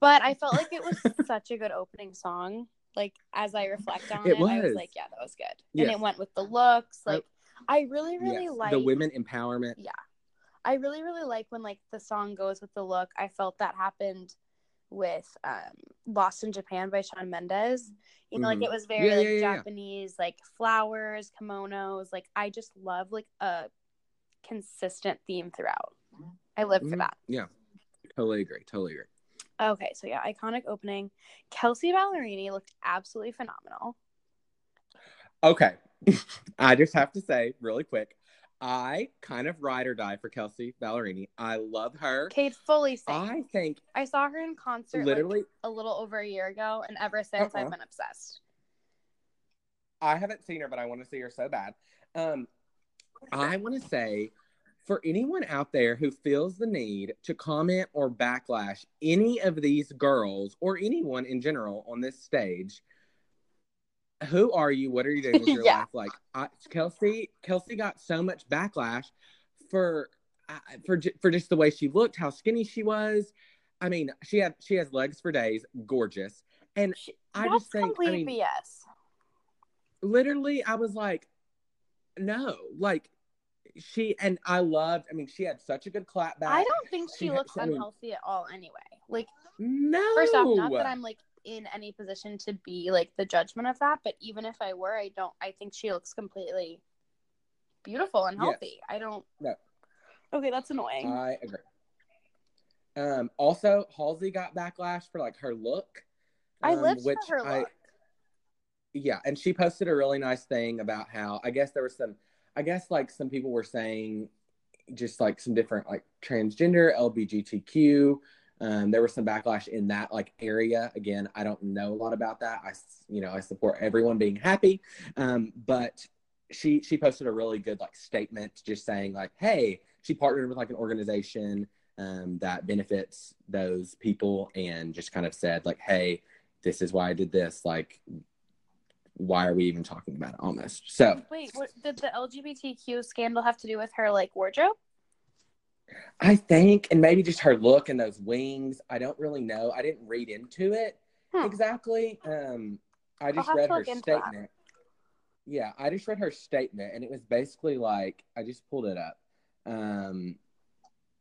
But I felt like it was such a good opening song. Like as I reflect on It it, I was was. like, yeah, that was good. Yes. And it went with the looks. Like I really, really Yes, like the women empowerment. Yeah. I really, really like when like the song goes with the look. I felt that happened with um Lost in Japan by Shawn Mendes. You know, Mhm. like it was very Yeah, like yeah, yeah, yeah. Japanese, like flowers, kimonos. Like I just love like a consistent theme throughout. I live for Mhm. that. Yeah, totally agree. Totally agree. Okay, so yeah, iconic opening. Kelsea Ballerini looked absolutely phenomenal. Okay, I just have to say really quick, I kind of ride or die for Kelsea Ballerini. I love her. Kate fully. I think I saw her in concert literally, like a little over a year ago, and ever since Uh-uh. I've been obsessed. I haven't seen her, but I want to see her so bad. Um, I want to say for anyone out there who feels the need to comment or backlash any of these girls or anyone in general on this stage, who are you? What are you doing with your Yeah. life? Like I, Kelsea, Kelsea got so much backlash for uh, for for just the way she looked, how skinny she was. I mean, she had she has legs for days, gorgeous, and She- I just think, I mean, BS. literally i was like no like she and i loved i mean she had such a good clap back I don't think she she had- looks I mean- unhealthy at all anyway. Like no first off, not that I'm like in any position to be like the judgment of that, but even if I were, I don't I think she looks completely beautiful and Yes. healthy. I don't No. Okay, that's annoying. i agree um also halsey got backlash for like her look I um, lived which for her I- look. yeah and she posted a really nice thing about how i guess there was some i guess like some people were saying just like some different like transgender lbgtq um, there was some backlash in that like area again i don't know a lot about that. I, you know i support everyone being happy um, but she she posted a really good like statement just saying like hey she partnered with like an organization um, that benefits those people and just kind of said like hey this is why i did this like why are we even talking about it almost so Wait, what did the LGBTQ scandal have to do with her like wardrobe? I think and maybe just her look and those wings i don't really know. I didn't read into it Hmm. exactly. Um i just read her look into that. statement. Yeah i just read her statement and it was basically like i just pulled it up. Um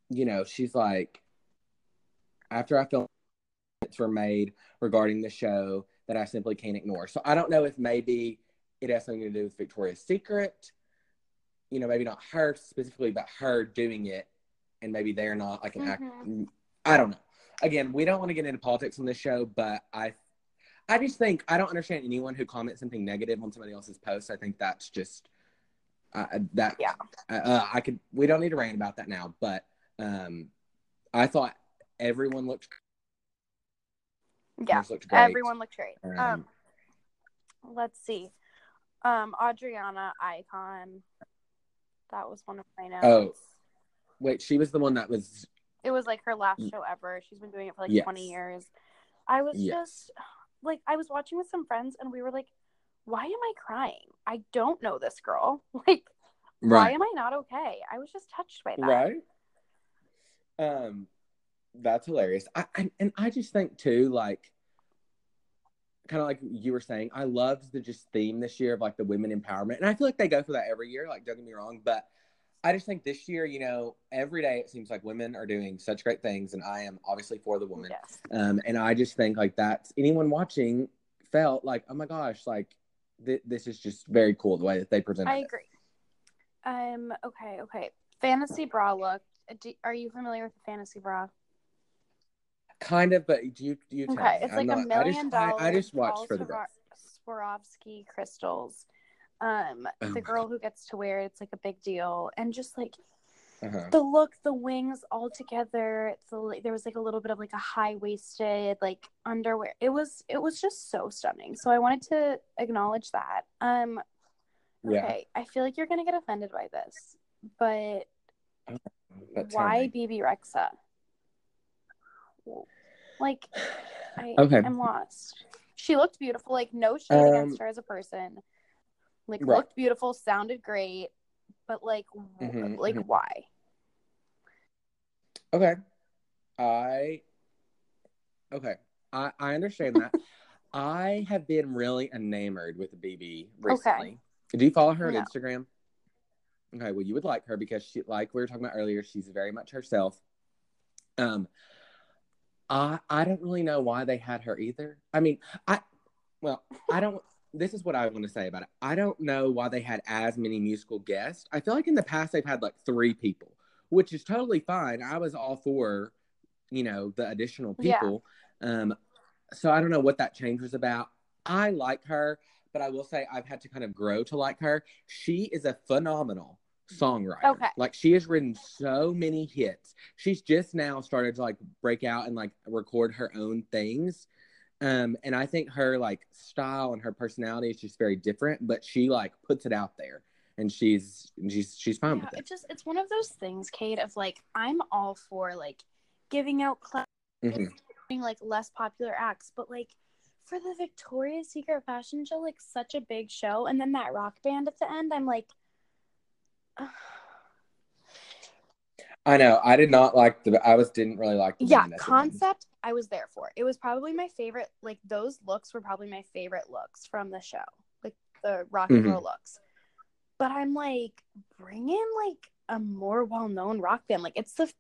you know she's like after i filmed were made regarding the show that i simply can't ignore. So i don't know if maybe it has something to do with victoria's secret. You know maybe not her specifically but her doing it and maybe they're not like an act Mhm. i don't know again we don't want to get into politics on this show but i i just think i don't understand anyone who comments something negative on somebody else's post i think that's just uh, that Yeah. uh, i could we don't need to rant about that now but um i thought everyone looked Yeah. looked great Everyone looked great. Um, Um, let's see. Um, Adriana Icon. That was one of my notes. Oh. Wait she was the one that was It was like her last show ever. She's been doing it for like Yes. 20 years. I was Yes. just like, I was watching with some friends and we were like, why am I crying? I don't know this girl. Like, why am I not okay? I was just touched by that. right um that's hilarious I, I and i just think too like kind of like you were saying i loved the just theme this year of like the women empowerment and i feel like they go for that every year like don't get me wrong but i just think this year you know every day it seems like women are doing such great things and i am obviously for the woman Yes. um and i just think like that's anyone watching felt like oh my gosh like th- this is just very cool the way that they presented it. I it. agree. Um, okay, okay. Fantasy bra look. Do, are you familiar with the fantasy bra? kind of but do you do you tell Okay, me? it's I'm like a not- I million just, I, dollars. I just watched for the Swar- Swarovski crystals. Um, Oh the girl who gets to wear it, it's like a big deal, and just like uh-huh. the look, the wings all together. The there was like a little bit of like a high waisted like underwear. It was it was just so stunning. So I wanted to acknowledge that. Um, Yeah. okay, I feel like you're gonna get offended by this, but But why. Bebe Rexha? Like, I Okay. am lost. She looked beautiful. Like, no shade against Um, her as a person. Like, Right. looked beautiful, sounded great, but like, Mhm, like mhm. why? Okay. I okay. I, I understand that. I have been really enamored with Bebe recently. Do you follow her No. on Instagram? Okay, well, you would like her because she, like we were talking about earlier, she's very much herself. Um, I I don't really know why they had her either. I mean, I well, I don't. This is what I want to say about it. I don't know why they had as many musical guests. I feel like in the past they've had like three people, which is totally fine. I was all for, you know, the additional Yeah. people. Um, so I don't know what that change was about. I like her, but I will say I've had to kind of grow to like her. She is a phenomenal songwriter. Okay. Like she has written so many hits. She's just now started to like break out and like record her own things. Um, and I think her like style and her personality is just very different, but she like puts it out there and she's she's she's fine Yeah, with it it. just it's one of those things, Kate, of like I'm all for like giving out Mhm. being like less popular acts, but like for the Victoria's Secret fashion show, like such a big show, and then that rock band at the end, I'm like, ugh. I know. I did not like the I was didn't really like the yeah, band at the end. concept I was there for. It was probably my favorite. Like those looks were probably my favorite looks from the show, like the rock and Mhm. roll looks. But I'm like, bring in like a more well known rock band. Like it's the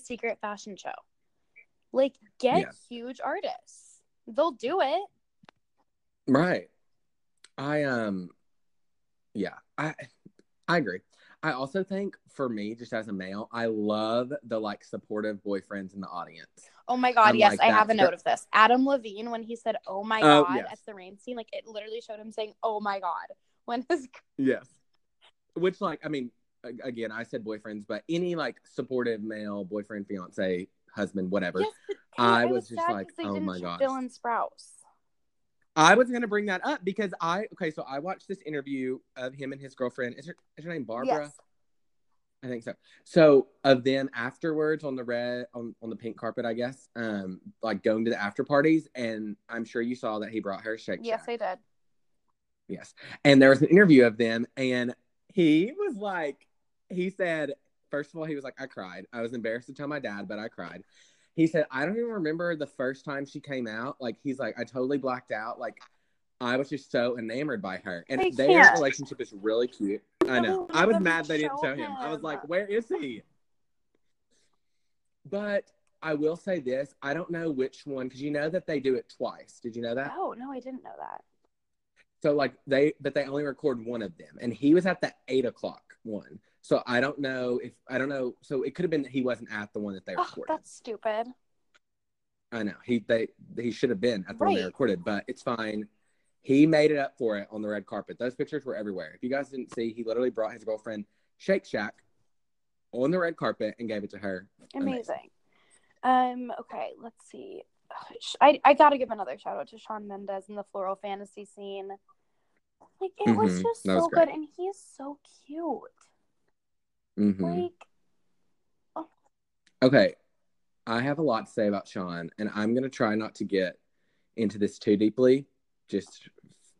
secret fashion show. Like get Yeah. huge artists. They'll do it. Right. I um yeah, I I agree. I also think for me, just as a male, I love the like supportive boyfriends in the audience. Oh my god, I'm yes, like I have a note of this. Adam Levine when he said, "Oh my Oh, god" yes. at the rain scene, like it literally showed him saying, "Oh my god" when his Yes. Which like I mean, again, I said boyfriends, but any like supportive male boyfriend, fiance, husband, whatever. Yes, I I was was just like, oh my god. Dylan Sprouse. I was gonna bring that up because I okay, so I watched this interview of him and his girlfriend. Is her is her name Barbara? Yes. I think so. So of them afterwards on the red on, on the pink carpet, I guess, um, like going to the after parties, and I'm sure you saw that he brought her a Shake Yes. I did. Yes. And there was an interview of them, and he was like, he said, first of all, he was like, I cried. I was embarrassed to tell my dad, but I cried. He said, I don't even remember the first time she came out. Like, he's like, I totally blacked out. Like, I was just so enamored by her. And I their can't. relationship is really cute. I know. Oh, I was mad they didn't show him. I was like, where is he? But I will say this I don't know which one, because you know that they do it twice. Did you know that? Oh no, I didn't know that. So like they, but they only record one of them, and he was at the eight o'clock one. So I don't know if I don't know. So it could have been that he wasn't at the one that they Oh, recorded. that's stupid. I know he they he should have been at the one they recorded, but it's fine. He made it up for it on the red carpet. Those pictures were everywhere. If you guys didn't see, he literally brought his girlfriend Shake Shack on the red carpet and gave it to her. Amazing. Um. Okay. Let's see. I I gotta give another shout out to Shawn Mendes in the floral fantasy scene. Like it was Mhm, just that so great. good, and he's so cute. Mhm. Like Okay, I have a lot to say about Shawn, and I'm gonna try not to get into this too deeply, just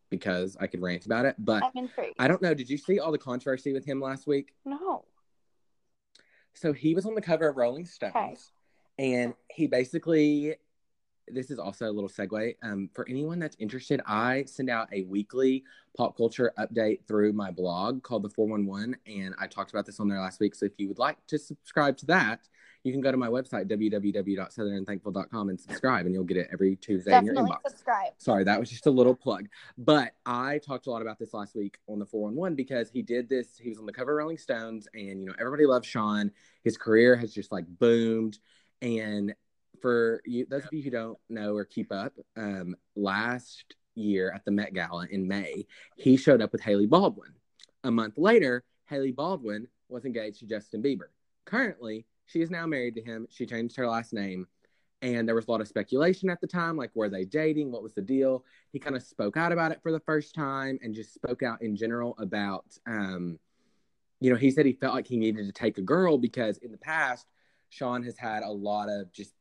because I could rant about it. But. I don't know. Did you see all the controversy with him last week? No. So he was on the cover of Rolling Stones, Okay. and he basically. This is also a little segue. Um, for anyone that's interested, I send out a weekly pop culture update through my blog called the 411, and I talked about this on there last week. So if you would like to subscribe to that, you can go to my website www.southernthankful.com and subscribe, and you'll get it every Tuesday in your Definitely inbox. subscribe. Sorry, that was just a little plug. But I talked a lot about this last week on the 411 because he did this. He was on the cover of Rolling Stones, and you know, everybody loves Shawn. His career has just like boomed. And for you, those of you who don't know or keep up, um, last year at the Met Gala in May, he showed up with Hailey Baldwin. A month later, Hailey Baldwin was engaged to Justin Bieber. Currently, she is now married to him. She changed her last name and there was a lot of speculation at the time like were they dating what was the deal he kind of spoke out about it for the first time and just spoke out in general about um you know he said he felt like he needed to take a girl because in the past shawn has had a lot of just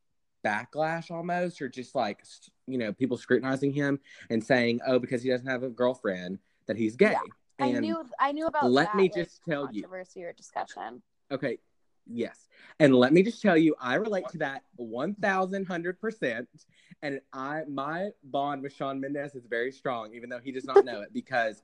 backlash almost or just like you know people scrutinizing him and saying oh because he doesn't have a girlfriend that he's gay Yeah, I knew I knew about let that, me like, just tell you. controversy or discussion. okay Yes. And let me just tell you, I relate to that 1000%. And I, my bond with Shawn Mendes is very strong, even though he does not know it, because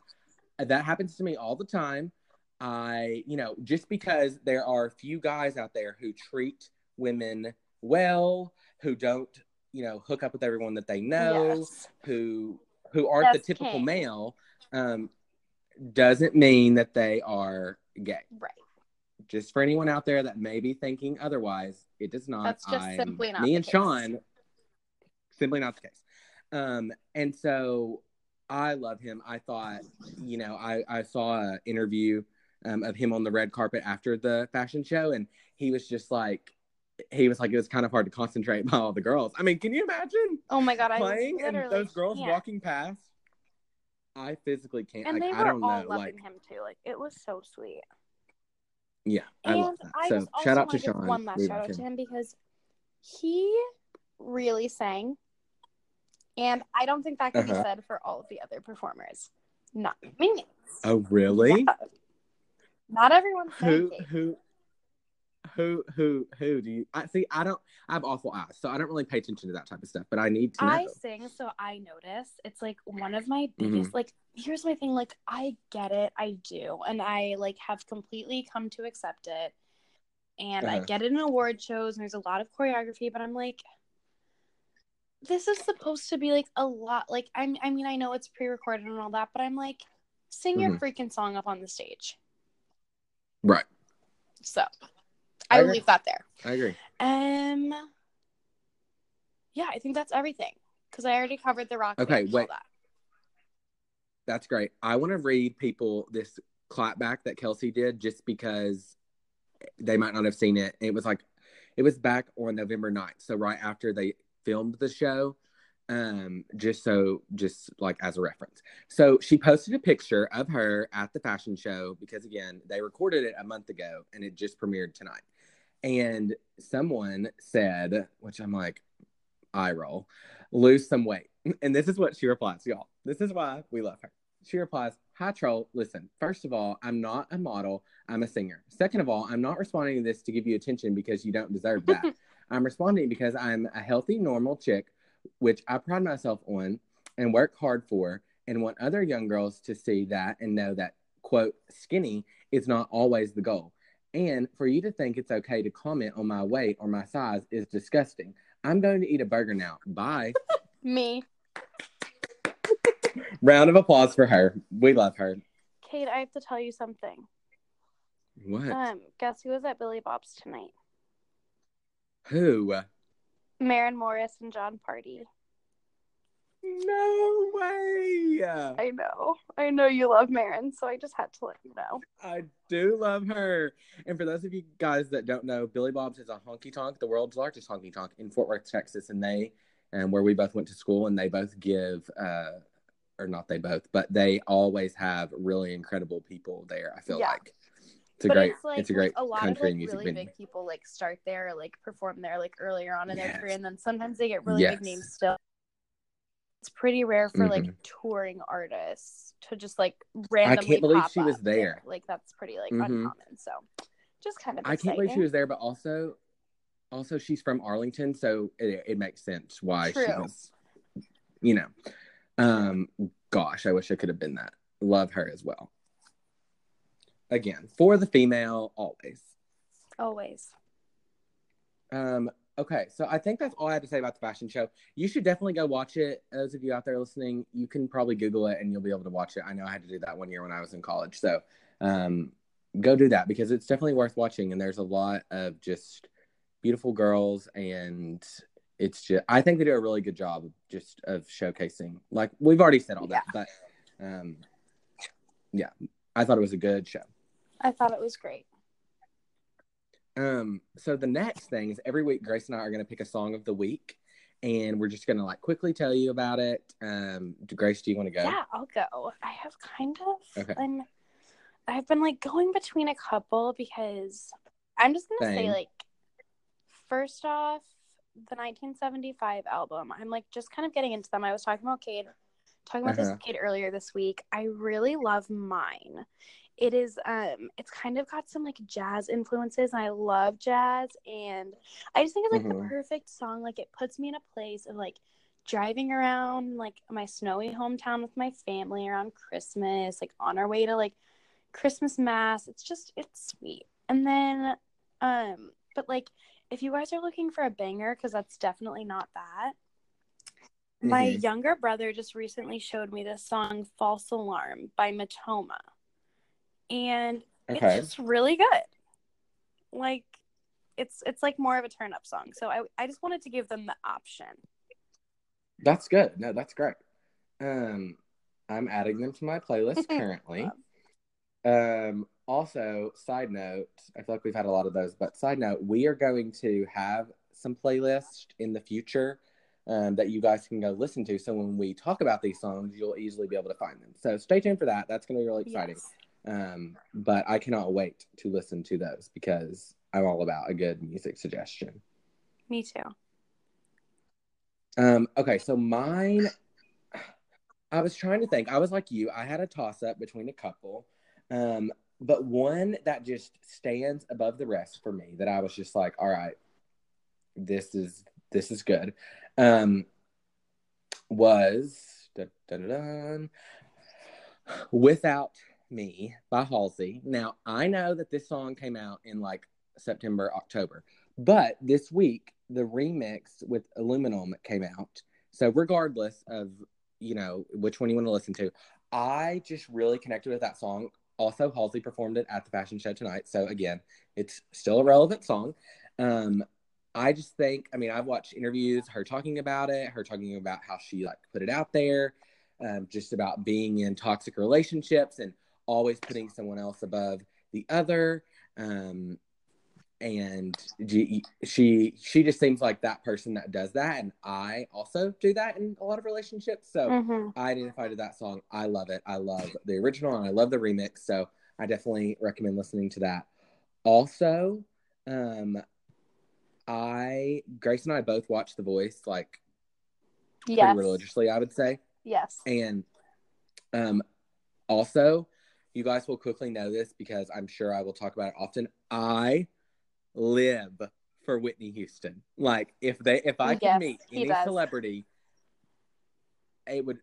that happens to me all the time. I, you know, just because there are a few guys out there who treat women well, who don't, you know, hook up with everyone that they know, Yes. who who aren't the typical king. male, um, doesn't mean that they are gay. Right. Just for anyone out there that may be thinking otherwise, it does not. That's just I'm- simply not me and case. Shawn. Simply not the case. Um, and so I love him. I thought, you know, I I saw an interview um, of him on the red carpet after the fashion show, and he was just like, he was like, it was kind of hard to concentrate by all the girls. I mean, can you imagine Oh my god, I playing and those girls can't. walking past? I physically can't. and like, they I were don't all know. loving Like, him too. Like it was so sweet. yeah, I and love that. I so shout out to Shawn. one last shout out to him. him because he really sang, and I don't think that can Uh-huh. be said for all of the other performers. Not me. Oh, really? Yeah. Not everyone who who who who who do you I see I don't I have awful eyes, so I don't really pay attention to that type of stuff, but I need to know. I sing, so I notice. It's like one of my Mm-hmm. biggest. Like, here's my thing. Like, I get it. I do, and I like have completely come to accept it. And I Uh-huh. get it in award shows, and there's a lot of choreography. But I'm like, this is supposed to be like a lot. Like, I'm. I mean, I know it's pre-recorded and all that, but I'm like, sing your Mhm. freaking song up on the stage. Right. So, I I will leave that there. I agree. Um. Yeah, I think that's everything because I already covered the rock. Okay, band and all wait. that. That's great. I want to read people this clapback that Kelsea did just because they might not have seen it. It was like it was back on November 9th. So right after they filmed the show. Um, just so just like as a reference. So she posted a picture of her at the fashion show because again, they recorded it a month ago and it just premiered tonight. And someone said, which I'm like, eye roll, lose some weight. And this is what she replies, y'all. This is why we love her. She replies, Hi, troll. Listen, first of all, I'm not a model. I'm a singer. Second of all, I'm not responding to this to give you attention because you don't deserve that. I'm responding because I'm a healthy, normal chick, which I pride myself on and work hard for, and want other young girls to see that and know that, quote, skinny is not always the goal. And for you to think it's okay to comment on my weight or my size is disgusting. I'm going to eat a burger now. Bye. Me, Round of applause for her. We love her. Kate. I have to tell you something. What? Um, guess who was at Billy Bob's tonight? Who? Maren Morris and Jon Pardi. No way. I know. I know you love Maren, so I just had to let you know. I do love her. And for those of you guys that don't know, Billy Bob's is a honky tonk, the world's largest honky tonk in Fort Worth, Texas, and they, and where we both went to school, and they both give, uh, or not they both, but they always have really incredible people there. I feel Yeah. like it's a but great, it's like it's a great a lot country of like music really venue. big people like start there, like perform there, like earlier on in Yes. their career, and then sometimes they get really Yes. big names still. It's pretty rare for like Mhm. touring artists to just like randomly. I can't believe she was there. Like that's pretty like Mhm. uncommon. So just kind of. I can't believe she was there, but also, also she's from Arlington, so it, it makes sense why she was, you know. Um, gosh, I wish I could have been that. Love her as well. Again, for the female, always. always. Um, okay, so I think that's all I had to say about the fashion show. You should definitely go watch it. Those of you out there listening, you can probably Google it and you'll be able to watch it. I know I had to do that one year when I was in college, so um, go do that because it's definitely worth watching. And there's a lot of just beautiful girls, and it's just I think they do a really good job of just of showcasing. Like we've already said all that, but um, yeah, I thought it was a good show. I thought it was great. Um, so the next thing is every week Grace and I are gonna pick a song of the week and we're just gonna like quickly tell you about it. Um Grace, do you want to go? Yeah, I'll go. I have kind of. Okay. I've been like going between a couple because I'm just gonna say like, first off, the 1975 album. I'm like just kind of getting into them. I was talking about Cade talking about this Uh-huh. kid earlier this week. I really love mine. It is um it's kind of got some like jazz influences and I love jazz and I just think it's like Mhm. the perfect song. Like it puts me in a place of like driving around like my snowy hometown with my family around Christmas, like on our way to like Christmas mass. It's just it's sweet. And then um but like if you guys are looking for a banger cuz that's definitely not that. My Mhm. younger brother just recently showed me this song False Alarm by Matoma. And Okay. it's just really good. Like it's it's like more of a turn up song. So I I just wanted to give them the option. That's good. No, that's great. Um, I'm adding them to my playlist currently. um, also, side note, I feel like we've had a lot of those, but side note, we are going to have some playlists in the future um, that you guys can go listen to. So when we talk about these songs, you'll easily be able to find them. So stay tuned for that. That's going to be really exciting. Yes. Um, but I cannot wait to listen to those because I'm all about a good music suggestion. Me too. Um, okay, so mine I was trying to think. I was like you. I had a toss up between a couple. Um, but one that just stands above the rest for me that I was just like, all right, this is this is good. Um was da, da, da, Without Me by Halsey. Now, I know that this song came out in like September, October, but this week the remix with Illenium came out. So, regardless of you know which one you want to listen to, I just really connected with that song. Also, Halsey performed it at the fashion show tonight. So, again, it's still a relevant song. Um, I just think, I mean, I've watched interviews, her talking about it, her talking about how she like put it out there, um, just about being in toxic relationships and always putting someone else above the other. Um, and she, she just seems like that person that does that, and I also do that in a lot of relationships. So Mhm. I identified with that song. I love it. I love the original and I love the remix. So I definitely recommend listening to that. Also, um, I Grace and I both watched The Voice like pretty Yes. religiously, I would say. Yes. And um, also, you guys will quickly know this because I'm sure I will talk about it often. I live for Whitney Houston. Like if they if I could Yes, meet any does. celebrity, it would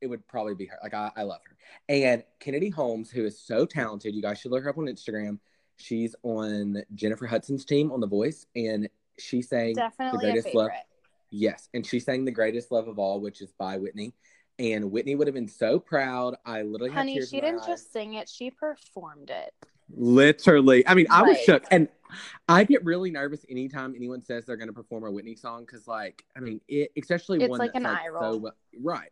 it would probably be her. Like I, I love her. And Kennedy Holmes, who is so talented, you guys should look her up on Instagram. She's on Jennifer Hudson's team on The Voice, and she sang Definitely a greatest love. Yes, and she sang "The Greatest Love of All," which is by Whitney. And Whitney would have been so proud. I literally had Honey, she didn't eyes. just sing it, she performed it. Literally. I mean, I was Like- shook. And I get really nervous anytime anyone says they're going to perform a Whitney song because, like, I mean, it, especially It's one like that's an like eye so roll. well- right.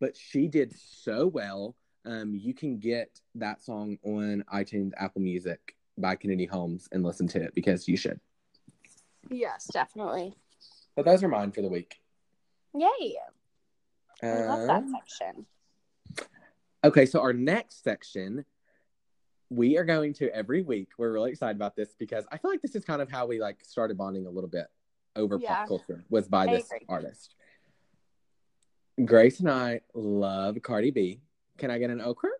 But she did so well. Um, you can get that song on iTunes, Apple Music by Kennedy Holmes and listen to it because you should. Yes, definitely. But those are mine for the week. Yay. I love that Um, section. Okay, so our next section, we are going to every week. We're really excited about this because I feel like this is kind of how we like started bonding a little bit over Yeah. pop culture was by I this agree. artist. Grace and I love Cardi B. Can I get an okra?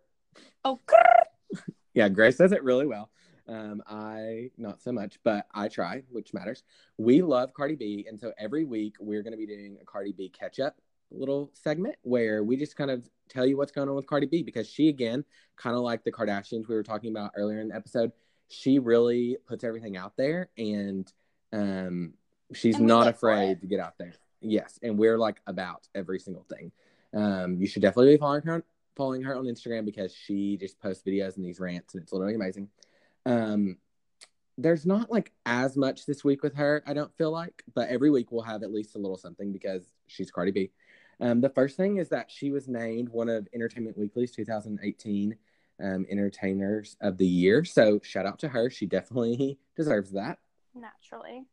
Oh, Yeah, Grace does it really well. Um, I not so much, but I try, which matters. We love Cardi B, and so every week we're going to be doing a Cardi B catch up little segment where we just kind of tell you what's going on with Cardi B because she again, kind of like the Kardashians we were talking about earlier in the episode, she really puts everything out there, and um, she's And not afraid to get out there. Yes, and we're like about every single thing. Um, you should definitely be following her following her on Instagram because she just posts videos and these rants and it's literally amazing. Um, there's not like as much this week with her, I don't feel like, but every week we'll have at least a little something because she's Cardi B. Um, the first thing is that she was named one of Entertainment Weekly's 2018 um, Entertainers of the Year. So shout out to her. She definitely deserves that. naturally.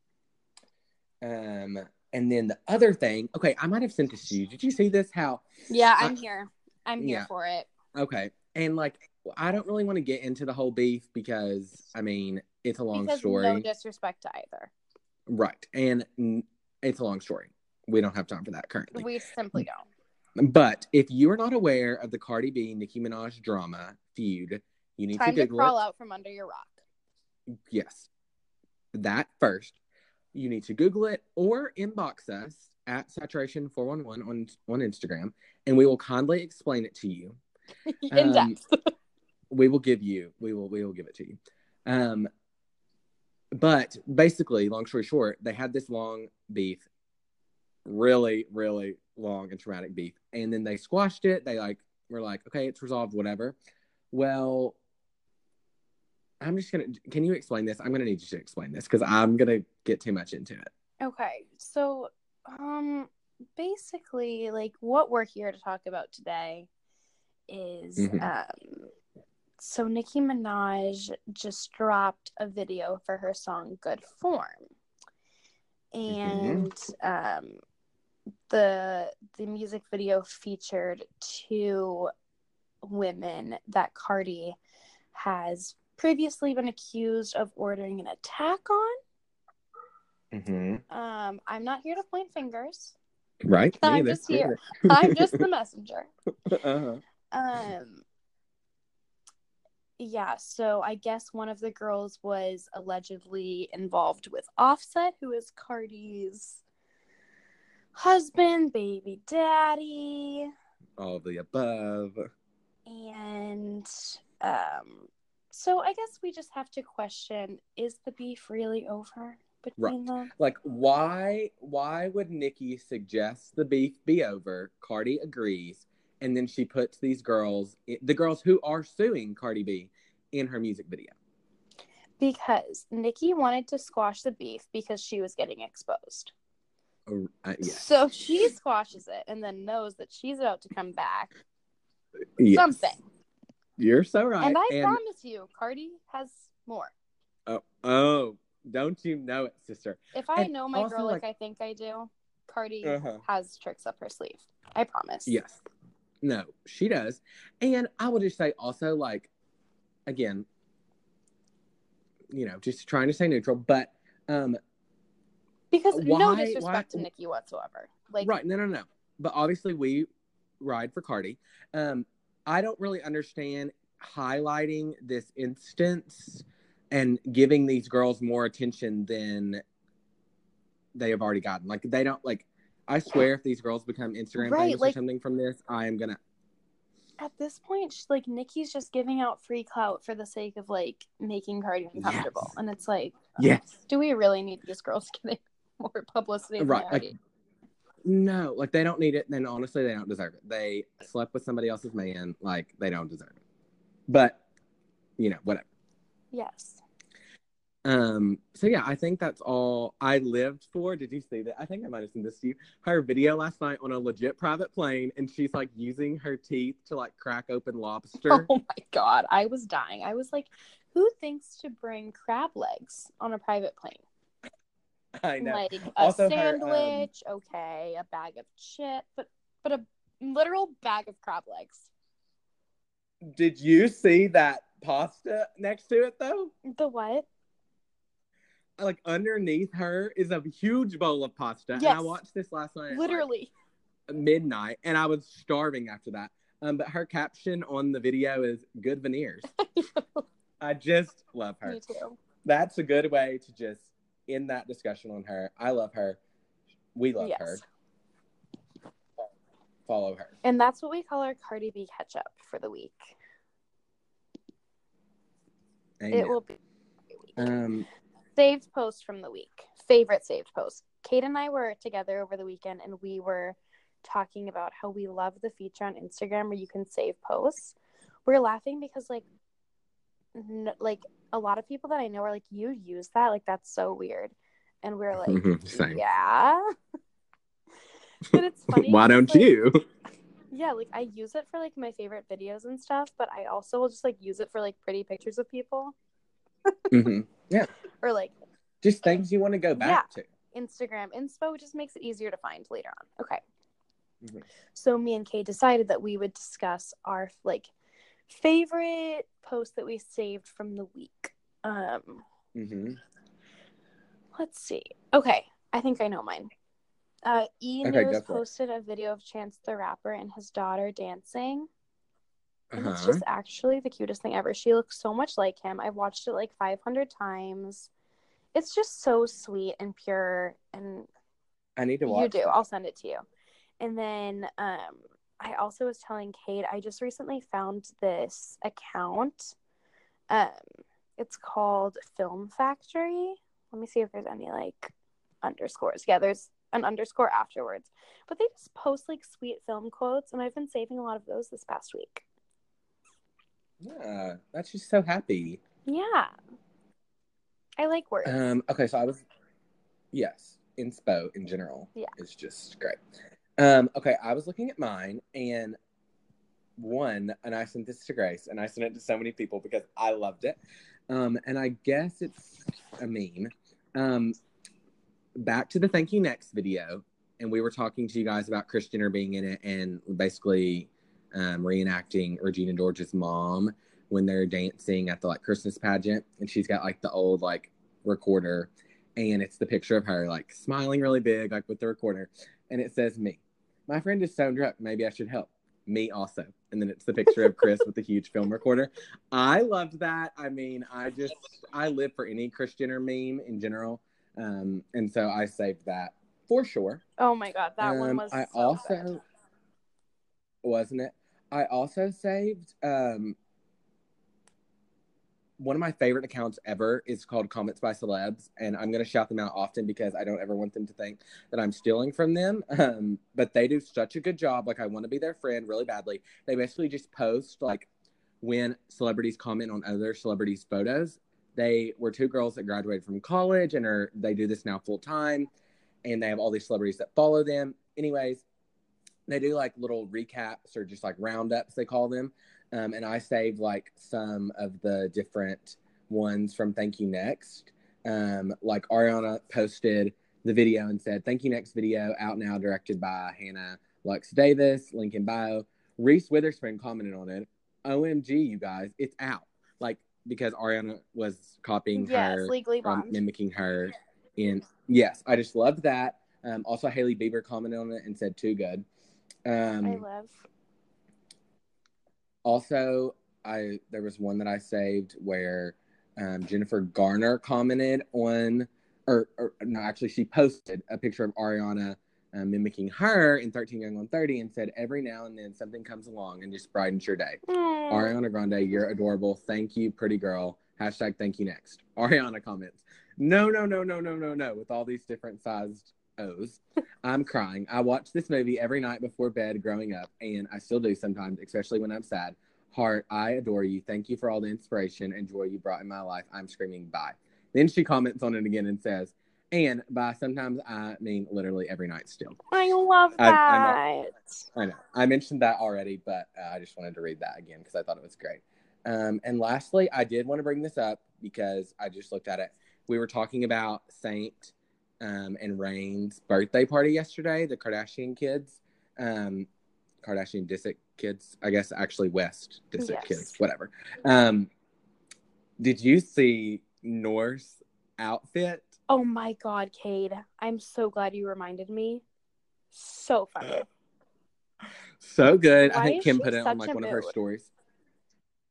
Um, and then the other thing, okay, I might have sent this to you. Did you see this? How Yeah, I- I'm here. I'm here yeah. for it. Okay. And like, I don't really want to get into the whole beef because, I mean, it's a long because story. no disrespect to either. right. And it's a long story. We don't have time for that currently. We simply don't. But if you are not aware of the Cardi B Nicki Minaj drama feud, you need Time to to crawl it. out from under your rock. Yes. That first. You need to Google it or inbox us at saturation411 on, on Instagram, and we will kindly explain it to you. In Um, depth. We will give you, we will, we will give it to you. Um, but basically, long story short, they had this long beef, really, really long and traumatic beef, and then they squashed it. They like were like, okay, it's resolved, whatever. Well, I'm just gonna. Can you explain this? I'm gonna need you to explain this because I'm gonna get too much into it. Okay, so um basically like what we're here to talk about today is Mhm. um so Nicki Minaj just dropped a video for her song Good Form. And um the the music video featured two women that Cardi has previously been accused of ordering an attack on. Mm-hmm. Um, I'm not here to point fingers. Right? I'm just here. I'm just the messenger. uh-huh. Um, yeah, so I guess one of the girls was allegedly involved with Offset, who is Cardi's husband, baby daddy, All the above. and um, so I guess we just have to question: Is the beef really over between them? Like, why? Why would Nicki suggest the beef be over? Cardi agrees, and then she puts these girls, the girls who are suing Cardi B, in her music video. Because Nicki wanted to squash the beef because she was getting exposed. Oh, Uh, yes. So she squashes it and then knows that she's about to come back. Yes. Something. You're so right. and I promise you, Cardi has more. oh, oh, don't you know it, sister? If I And know my girl like, like- I think I do, Cardi Uh-huh. has tricks up her sleeve. I promise. Yes. No, she does. And I will just say also, like, again, you know, just trying to stay neutral, but um Because no disrespect why- to Nicki whatsoever. Like right, no, no, no. But obviously we ride for Cardi. Um, I don't really understand highlighting this instance and giving these girls more attention than they have already gotten. Like they don't like I swear if these girls become Instagram Right, famous like- or something from this, I am gonna at this point, she- like Nicki's just giving out free clout for the sake of like making Cardi uncomfortable. Yes. And it's like, Yes. do we really need these girls getting more publicity? Right, like- No, like they don't need it, then honestly they don't deserve it. They slept with somebody else's man, like they don't deserve it. But you know, whatever. Yes. Um, so yeah, I think that's all I lived for. Did you see that? I think I might have seen this to you. Her video last night on a legit private plane, and she's like using her teeth to like crack open lobster. Oh my god, I was dying. I was like, who thinks to bring crab legs on a private plane? I know. Like a Also, her, um, sandwich, okay, a bag of chip, but but a literal bag of crab legs. Did you see that pasta next to it though? The what? Like underneath her is a huge bowl of pasta. And I watched this last night. at, like, Literally. midnight and I was starving after that. Um, but her caption on the video is good veneers. I just love her. Me too. That's a good way to just end that discussion on her. I love her. We love Yes. her. Follow her. And that's what we call our Cardi B catch up for the week. Amen. It will be um saved post from the week. Favorite saved post. Kate and I were together over the weekend and we were talking about how we love the feature on Instagram where you can save posts. We're laughing because like n- like a lot of people that I know are like you use that like that's so weird. And we're like yeah. but it's funny. why 'cause, don't like, you? Yeah, like I use it for like my favorite videos and stuff, but I also will just like use it for like pretty pictures of people Mhm. or like Just things you want to go back to. Instagram inspo, which just makes it easier to find later on. Okay. Mhm. So me and Kay decided that we would discuss our like favorite post that we saved from the week. Um, hmm let's see. Okay, I think I know mine. Uh, E Okay, News posted a video of Chance the Rapper and his daughter dancing. And it's Uh-huh. just actually the cutest thing ever. She looks so much like him. I've watched it like 500 times. It's just so sweet and pure. And I need to watch. you do. I'll send it to you. And then um, I also was telling Kate, I just recently found this account. Um, it's called Film Factory. Let me see if there's any like underscores. Yeah, there's an underscore afterwards. But they just post like sweet film quotes, and I've been saving a lot of those this past week. Yeah, that's just so happy. Yeah. I like words. Um, okay, so I was, yes, inspo in general Yeah. is just great. Um, okay, I was looking at mine and one, and I sent this to Grace, and I sent it to so many people because I loved it. Um, and I guess it's a meme. Um, back to the thank you next video, and we were talking to you guys about Kris Jenner being in it and basically um, reenacting Regina George's mom when they're dancing at the like Christmas pageant, and she's got like the old like recorder, and it's the picture of her like smiling really big, like with the recorder, and it says me. My friend is so drunk. Maybe I should help. Me also, and then it's the picture of Kris with the huge film recorder. I loved that. I mean, I just I live for any Kris Jenner meme in general, um, and so I saved that for sure. oh my god, that one Um, was I so also good. wasn't it. I also saved um, one of my favorite accounts ever is called Comments by Celebs, and I'm going to shout them out often because I don't ever want them to think that I'm stealing from them. Um, but they do such a good job. Like I want to be their friend really badly. They basically just post like when celebrities comment on other celebrities' photos. They were two girls that graduated from college and are they do this now full time, and they have all these celebrities that follow them. Anyways, they do like little recaps or just like roundups they call them um, and i saved like some of the different ones from thank you next. Um, like ariana posted the video and said thank you next video out now directed by hannah lux davis link in bio. Reese witherspoon commented on it. Omg you guys it's out. Like because ariana was copying Yes, her legally blonde. mimicking her in yes i just loved that. Um, also hailey bieber commented on it and said too good. Um, I love. Also i there was one that i saved where um, jennifer garner commented on or, or no actually she posted a picture of ariana uh, mimicking her in 13 Going on 30 and said every now and then something comes along and just brightens your day. Mm. ariana grande you're adorable. Thank you pretty girl. Hashtag thank you next. Ariana comments. No no no no no no no with all these different sized i'm crying. I watched this movie every night before bed growing up and i still do sometimes especially when i'm sad. Heart i adore you. Thank you for all the inspiration and joy you brought in my life. I'm screaming bye. Then she comments on it again and says and by sometimes i mean literally every night still. I love that. I'm I know. I mentioned that already, but uh, I just wanted to read that again because I thought it was great. Um, and lastly, I did want to bring this up because I just looked at it. We were talking about Saint um, and Reign's birthday party yesterday, the Kardashian kids, um, Kardashian Disick kids, I guess actually West Disick Yes. kids, whatever. Um, did you see North's outfit? Oh my god, Kate. I'm so glad you reminded me. So funny. So good. I think Kim put it on like one of her stories.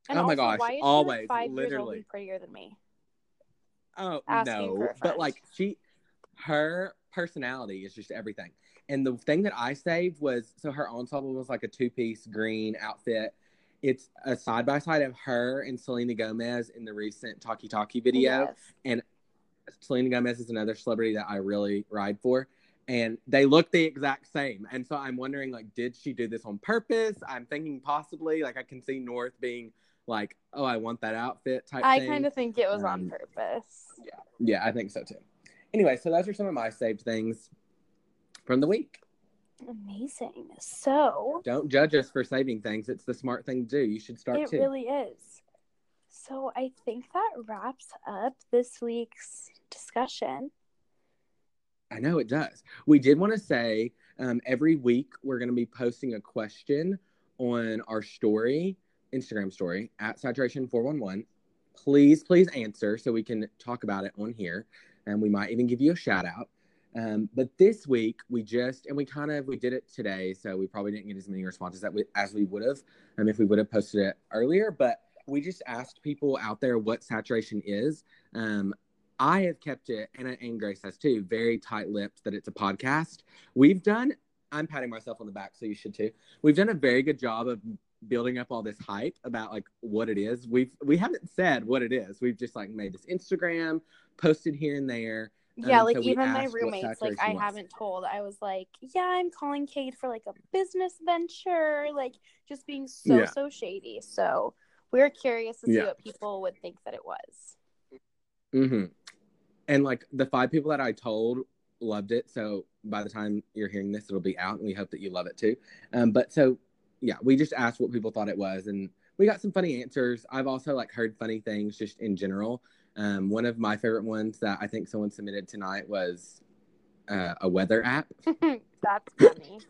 And oh my gosh, why is she, like, always, five literally. prettier than me? Oh asking no, but like she, her personality is just everything. And the thing that I saved was so her ensemble was like a two piece green outfit. It's a side by side of her and Selena Gomez in the recent Taki Taki video. Yes. Selena Gomez is another celebrity that I really ride for. And they look the exact same. And so I'm wondering, like, did she do this on purpose? I'm thinking possibly, like, I can see North being like, oh, I want that outfit type I thing. kind of think it was on Um, purpose. Yeah, I think so too. Anyway, so those are some of my saved things from the week. Amazing. So Don't judge us for saving things. It's the smart thing to do. You should start it too. really is. So I think that wraps up this week's discussion. I know it does. We did want to say um, every week we're going to be posting a question on our story, Instagram story at saturation411. Please, please answer so we can talk about it on here. And we might even give you a shout out. Um, but this week we just and we kind of we did it today, so we probably didn't get as many responses that we, as we would have um, if we would have posted it earlier. But we just asked people out there what saturation is. Um, I have kept it, and, and Grace has too, very tight lipped that it's a podcast. We've done, I'm patting myself on the back, so you should too. We've done a very good job of building up all this hype about like what it is. We've we haven't said what it is. We've just like made this Instagram, posted here and there. Yeah, um, like even my roommates, like I was. haven't told. I was like, yeah, I'm calling Kate for like a business venture, like just being so yeah. so shady. So we are curious to see yeah. what people would think that it was. Mm-hmm. And like the five people that I told loved it. So by the time you're hearing this, it'll be out, and we hope that you love it too. Um, but so yeah, we just asked what people thought it was, and we got some funny answers. I've also like heard funny things just in general. Um, one of my favorite ones that I think someone submitted tonight was uh, a weather app. That's funny.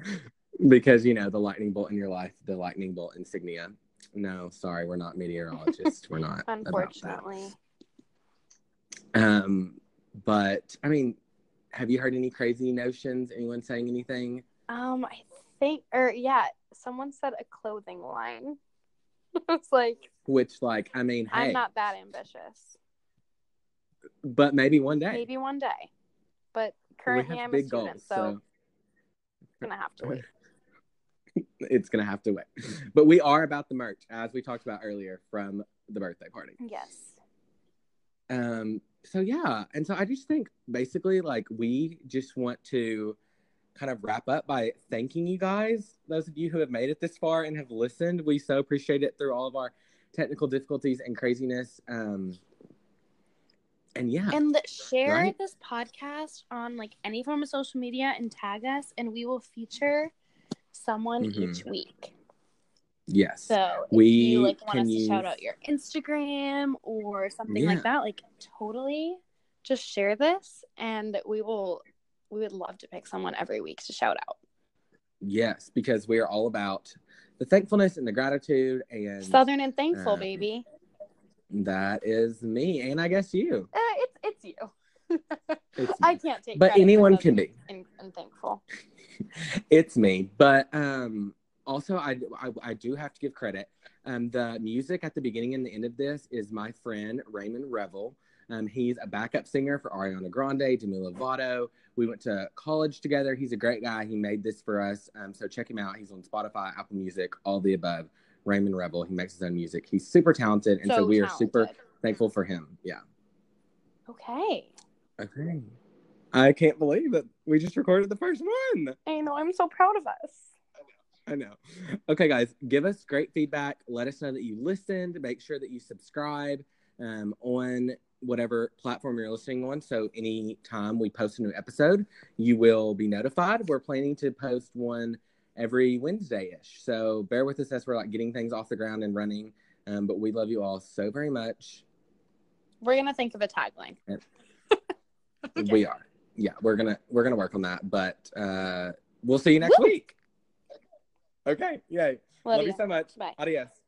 because you know the lightning bolt in your life, the lightning bolt insignia. No, sorry, we're not meteorologists. we're not. Unfortunately. Um, but I mean, have you heard any crazy notions? Anyone saying anything? Um, I think, or yeah, someone said a clothing line. it's like, which, like, I mean, hey, I'm not that ambitious. But maybe one day. Maybe one day. But currently, I'm a student, goals, so, so it's gonna have to wait. it's gonna have to wait. But we are about the merch, as we talked about earlier from the birthday party. Yes. Um. So yeah, and so I just think basically like we just want to kind of wrap up by thanking you guys, those of you who have made it this far and have listened. We so appreciate it through all of our technical difficulties and craziness. Um, and yeah, and share right? this podcast on like any form of social media and tag us, and we will feature someone mm-hmm. each week. Yes. So if we you like want us use... to shout out your Instagram or something yeah. like that, like totally just share this and we will we would love to pick someone every week to shout out. Yes, because we are all about the thankfulness and the gratitude and Southern and thankful, um, baby. That is me, and I guess you. Uh, it's it's you. it's I can't take. But anyone can be. And, and thankful. it's me, but um, also I, I, I do have to give credit. Um, the music at the beginning and the end of this is my friend Raymond Revel. Um, he's a backup singer for Ariana Grande, Demi Lovato. We went to college together. He's a great guy. He made this for us. Um, so check him out. He's on Spotify, Apple Music, all the above. Raymond Rebel. He makes his own music. He's super talented, and so, so we talented. are super thankful for him. Yeah. Okay. Okay. I can't believe that we just recorded the first one. I know. I'm so proud of us. I know. Okay, guys, give us great feedback. Let us know that you listened. Make sure that you subscribe um, on whatever platform you're listening on. So anytime we post a new episode, you will be notified. We're planning to post one every Wednesday ish. So bear with us as we're like getting things off the ground and running. Um, but we love you all so very much. We're gonna think of a tagline. okay. We are. Yeah, we're gonna we're gonna work on that. But uh, we'll see you next Woo! week. Okay. Yay. Love, love you. you so much. Bye. Adios.